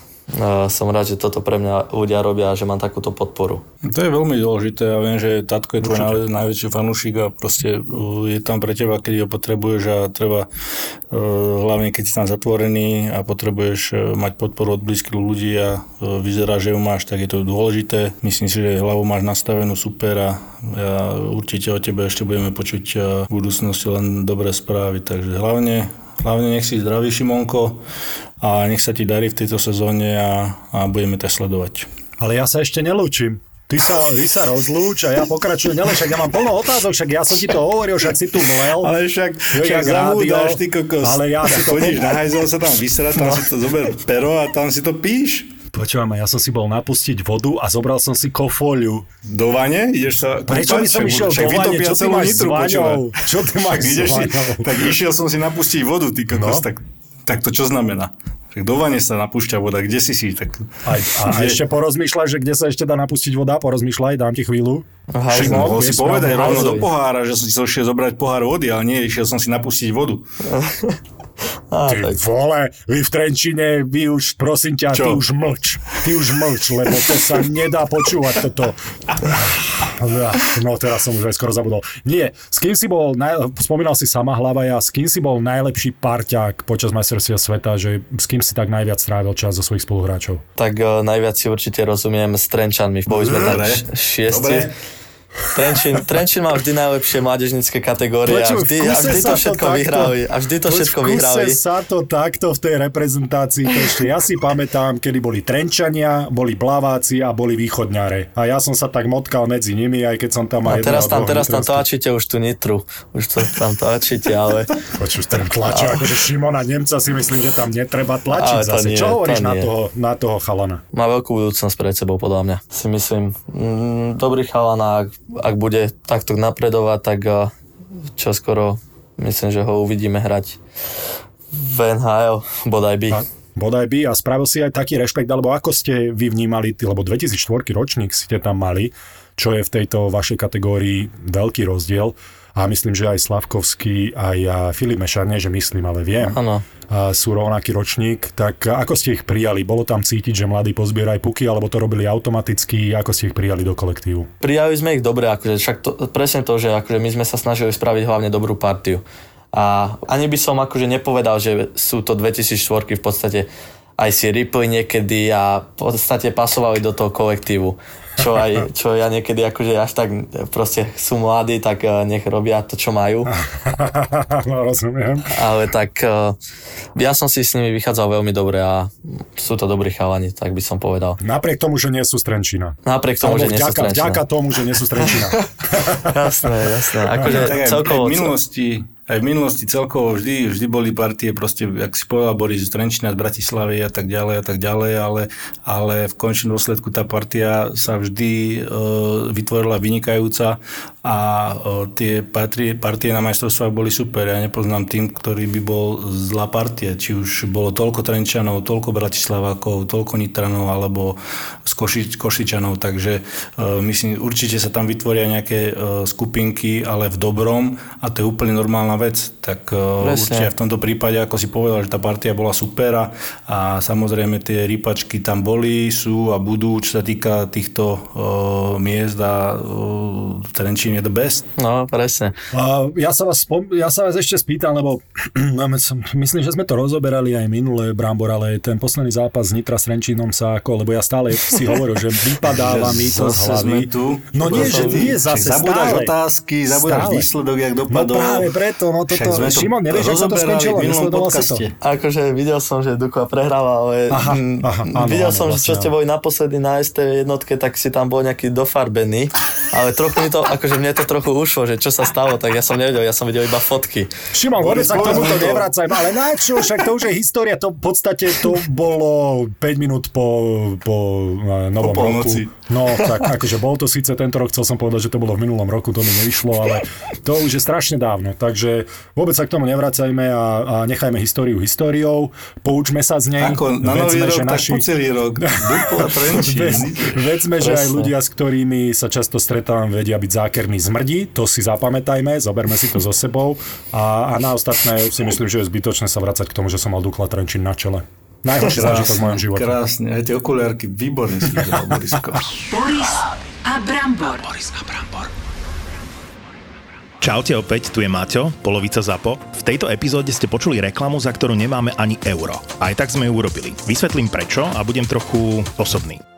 Speaker 4: som rád, že toto pre mňa ľudia robia a že mám takúto podporu.
Speaker 2: To je veľmi dôležité. Ja viem, že tatko je tvoj naj, najväčší fanúšik a proste uh, je tam pre teba, keď ho potrebuješ a treba, uh, hlavne keď si tam zatvorený a potrebuješ uh, mať podporu od blízkych ľudí a vyzerá, že ju máš, tak je to dôležité. Myslím si, že hlavu máš nastavenú super a ja určite o tebe ešte budeme počuť v budúcnosti len dobré správy. Takže hlavne Hlavne nech si zdravý, Šimonko, a nech sa ti darí v tejto sezóne a, a budeme ťa sledovať.
Speaker 3: Ale ja sa ešte nelúčim. Ty sa, ty sa rozlúč a ja pokračujem ďalej, však ja mám plno otázok, však ja som ti to hovoril, však si tu mlel.
Speaker 2: Ale však,
Speaker 3: Jo,
Speaker 2: však
Speaker 3: rádio,
Speaker 2: ty kokos.
Speaker 3: ale ja si to-
Speaker 2: Chodíš na hajzel sa tam vysrať, tam si to zober pero a tam si to píš.
Speaker 3: Počúvaj ma, ja som si bol napustiť vodu a zobral som si kofóliu.
Speaker 2: Do vane? Ideš sa
Speaker 3: Prečo by som išiel
Speaker 2: Však
Speaker 3: do vane? Čo ty máš
Speaker 2: nitru.
Speaker 3: Čo ty máš
Speaker 2: ideš si? Tak išiel som si napustiť vodu, ty kokos.
Speaker 3: No.
Speaker 2: Tak, tak to čo znamená? Tak do vane sa napúšťa voda, kde si si? Tak,
Speaker 3: A, a
Speaker 2: Kde?
Speaker 3: ešte porozmýšľaj, že kde sa ešte dá napustiť voda, porozmýšľaj, dám ti chvíľu.
Speaker 2: Však
Speaker 4: Hajzel.
Speaker 2: mohol si povedať rovno do pohára, že som si išiel zobrať pohár vody, ale nie, išiel som si napustiť vodu.
Speaker 4: Á,
Speaker 3: Ty
Speaker 4: tak,
Speaker 3: vole, vy v Trenčine, vy už, prosím ťa, ty
Speaker 2: Čo?
Speaker 3: už mlč. Ty už mlč, lebo to sa nedá počúvať toto. No teraz som už aj skoro zabudol. Nie, s kým si bol, naj... spomínal si sama hlava ja, s kým si bol najlepší parťák počas majstrovstiev sveta, že s kým si tak najviac strávil čas zo svojich spoluhráčov?
Speaker 4: tak uh, najviac si určite rozumiem s Trenčanmi. Boli sme tam
Speaker 2: Dobre.
Speaker 4: š- šiesti.
Speaker 2: Dobre.
Speaker 4: Trenčín, Trenčín má vždy najlepšie mládežnické kategórie a
Speaker 3: Počuj, v
Speaker 4: vždy, a vždy to všetko vyhrali. A vždy to
Speaker 3: Poď,
Speaker 4: všetko vyhrali.
Speaker 3: sa to takto v tej reprezentácii, to ešte ja si pamätám, kedy boli Trenčania, boli Blaváci a boli Východňare. A ja som sa tak motkal medzi nimi, aj keď som tam aj
Speaker 4: teraz tam, teraz tam tlačíte už tú nitru. Už to tam tlačíte, ale...
Speaker 3: Počuť, ten tlačí, akože Šimona Nemca si myslím, že tam netreba tlačiť zase.
Speaker 4: nie,
Speaker 3: Čo hovoríš na
Speaker 4: nie.
Speaker 3: toho, na toho chalana?
Speaker 4: Má veľkú budúcnosť pred sebou, podľa mňa. Si myslím, mm, dobrý chalan a ak, bude takto napredovať, tak uh, čo skoro myslím, že ho uvidíme hrať v NHL, bodaj by.
Speaker 3: A, bodaj by a spravil si aj taký rešpekt, alebo ako ste vy vnímali, lebo 2004 ročník ste tam mali, čo je v tejto vašej kategórii veľký rozdiel. A myslím, že aj Slavkovský, aj a Filip Mešar, nie že myslím, ale viem,
Speaker 4: Áno.
Speaker 3: Sú rovnaký ročník. Tak ako ste ich prijali? Bolo tam cítiť, že mladí pozbieraj puky, alebo to robili automaticky? Ako ste ich prijali do kolektívu?
Speaker 4: Prijali sme ich dobre, akože však to, presne to, že akože my sme sa snažili spraviť hlavne dobrú partiu. A ani by som akože nepovedal, že sú to 2004 v podstate aj si ripli niekedy a v podstate pasovali do toho kolektívu. Čo, aj, čo ja niekedy akože až tak proste sú mladí, tak eh, nech robia to, čo majú.
Speaker 3: no, rozumiem.
Speaker 4: Ale tak eh, ja som si s nimi vychádzal veľmi dobre a sú to dobrí chalani, tak by som povedal.
Speaker 3: Napriek tomu, že nie sú z Trenčína.
Speaker 4: Napriek tomu,
Speaker 3: Alebo
Speaker 4: že nie sú
Speaker 3: vďaka,
Speaker 4: Trenčína.
Speaker 3: vďaka tomu, že nie sú z Trenčína.
Speaker 4: Jasné, jasné. Akože
Speaker 2: Tak
Speaker 4: celkovo...
Speaker 2: v minulosti, aj v minulosti celkovo vždy, vždy boli partie, proste, ak si povedal, boli z Trenčína, z Bratislavy a tak ďalej a tak ďalej, ale, ale v končnom dôsledku tá partia sa vždy e, vytvorila vynikajúca a e, tie partie, partie na majstrovstvách boli super. Ja nepoznám tým, ktorý by bol zlá partia, či už bolo toľko Trenčanov, toľko Bratislavákov, toľko Nitranov alebo z Koši, Košičanov, takže e, myslím, určite sa tam vytvoria nejaké skupinky, ale v dobrom a to je úplne normálna vec, tak Presne. určite v tomto prípade, ako si povedal, že tá partia bola super a, a samozrejme tie rypačky tam boli, sú a budú, čo sa týka týchto uh, miest a uh, Trenčín je the best.
Speaker 4: No, presne.
Speaker 3: Uh, ja, sa vás spom- ja sa vás ešte spýtam, lebo myslím, že sme to rozoberali aj minulé, Brambor, ale ten posledný zápas s Nitra s Trenčínom sa ako, lebo ja stále si hovoril, že vypadáva mi to z hlavy.
Speaker 2: Tu.
Speaker 3: No nie, že nie zase
Speaker 2: stále. otázky, zabúdaš výsledok, jak
Speaker 3: no dopadol. No práve preto, no toto, Šimon, nevieš, ako to skončilo, nesledoval si to.
Speaker 4: Akože videl som, že Duko prehráva, ale aha, aha, áno, videl áno, som, že čo ste boli naposledy na ST jednotke, tak si tam bol nejaký dofarbený, ale trochu mi to, akože mne to trochu ušlo, že čo sa stalo, tak ja som nevedel, ja som videl iba fotky.
Speaker 3: Šimon, vôbec sa k tomuto nevracaj, ale na čo, však to už je história, to v podstate to bolo 5 minút po, po uh, novom po roku. No, tak akože bol to síce tento rok, chcel som povedať, že to bolo v minulom roku, to mi nevyšlo, ale to už je strašne dávno. Takže vôbec sa k tomu nevracajme a, a nechajme históriu históriou, poučme sa z nej.
Speaker 2: Ako na nový rok, že naši... tak celý rok.
Speaker 3: Vedzme, že aj ľudia, s ktorými sa často stretávam, vedia byť zákerní zmrdi, to si zapamätajme, zoberme si to so sebou a, a na ostatné si myslím, že je zbytočné sa vracať k tomu, že som mal Dukla Trenčín na čele. Najhorší zážitok v mojom živote.
Speaker 2: Krásne, aj tie okuliarky, výborne si Borisko.
Speaker 1: Boris a Brambor. Boris a Brambor.
Speaker 5: Čaute opäť, tu je Maťo, polovica ZAPO. V tejto epizóde ste počuli reklamu, za ktorú nemáme ani euro. Aj tak sme ju urobili. Vysvetlím prečo a budem trochu osobný.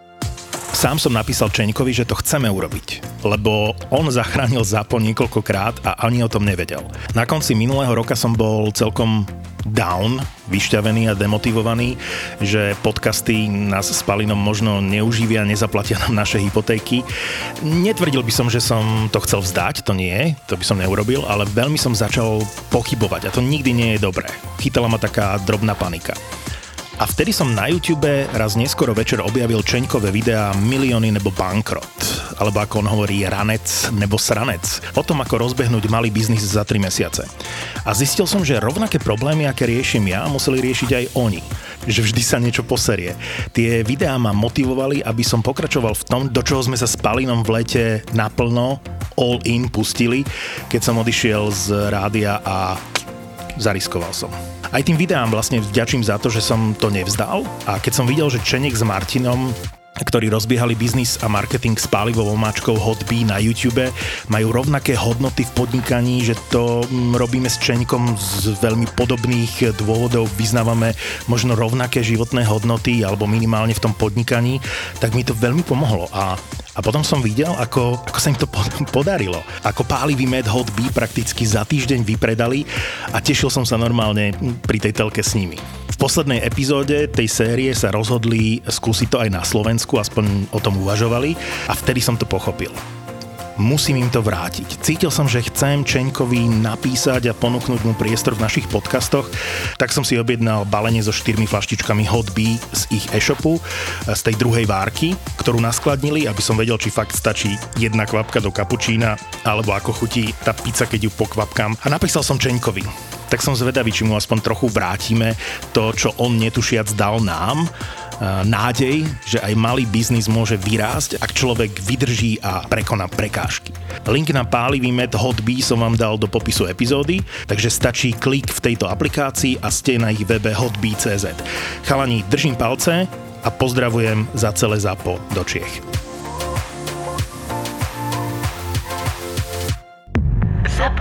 Speaker 5: Sám som napísal Čeňkovi, že to chceme urobiť, lebo on zachránil ZAPO niekoľkokrát a ani o tom nevedel. Na konci minulého roka som bol celkom down, vyšťavený a demotivovaný, že podcasty nás s Palinom možno neuživia, nezaplatia nám naše hypotéky. Netvrdil by som, že som to chcel vzdať, to nie, to by som neurobil, ale veľmi som začal pochybovať a to nikdy nie je dobré. Chytala ma taká drobná panika. A vtedy som na YouTube raz neskoro večer objavil Čeňkové videá Milióny nebo bankrot, alebo ako on hovorí ranec nebo sranec, o tom ako rozbehnúť malý biznis za 3 mesiace. A zistil som, že rovnaké problémy, aké riešim ja, museli riešiť aj oni. Že vždy sa niečo poserie. Tie videá ma motivovali, aby som pokračoval v tom, do čoho sme sa s Palinom v lete naplno all in pustili, keď som odišiel z rádia a zariskoval som. Aj tým videám vlastne vďačím za to, že som to nevzdal. A keď som videl, že Čenek s Martinom ktorí rozbiehali biznis a marketing s pálivou omáčkou Hotbee na YouTube, majú rovnaké hodnoty v podnikaní, že to mm, robíme s Čeňkom z veľmi podobných dôvodov, vyznávame možno rovnaké životné hodnoty alebo minimálne v tom podnikaní, tak mi to veľmi pomohlo. A a potom som videl, ako, ako sa im to podarilo. Ako pálivý med Hot Bee prakticky za týždeň vypredali a tešil som sa normálne pri tej telke s nimi. V poslednej epizóde tej série sa rozhodli skúsiť to aj na Slovensku, aspoň o tom uvažovali a vtedy som to pochopil musím im to vrátiť. Cítil som, že chcem Čeňkovi napísať a ponúknuť mu priestor v našich podcastoch, tak som si objednal balenie so štyrmi flaštičkami Hot Bee z ich e-shopu, z tej druhej várky, ktorú naskladnili, aby som vedel, či fakt stačí jedna kvapka do kapučína, alebo ako chutí tá pizza, keď ju pokvapkám. A napísal som Čeňkovi tak som zvedavý, či mu aspoň trochu vrátime to, čo on netušiac dal nám E, nádej, že aj malý biznis môže vyrásť, ak človek vydrží a prekoná prekážky. Link na pálivý med Hotbee som vám dal do popisu epizódy, takže stačí klik v tejto aplikácii a ste na ich webe hotbee.cz. Chalani, držím palce a pozdravujem za celé ZAPO do Čiech. ZAPO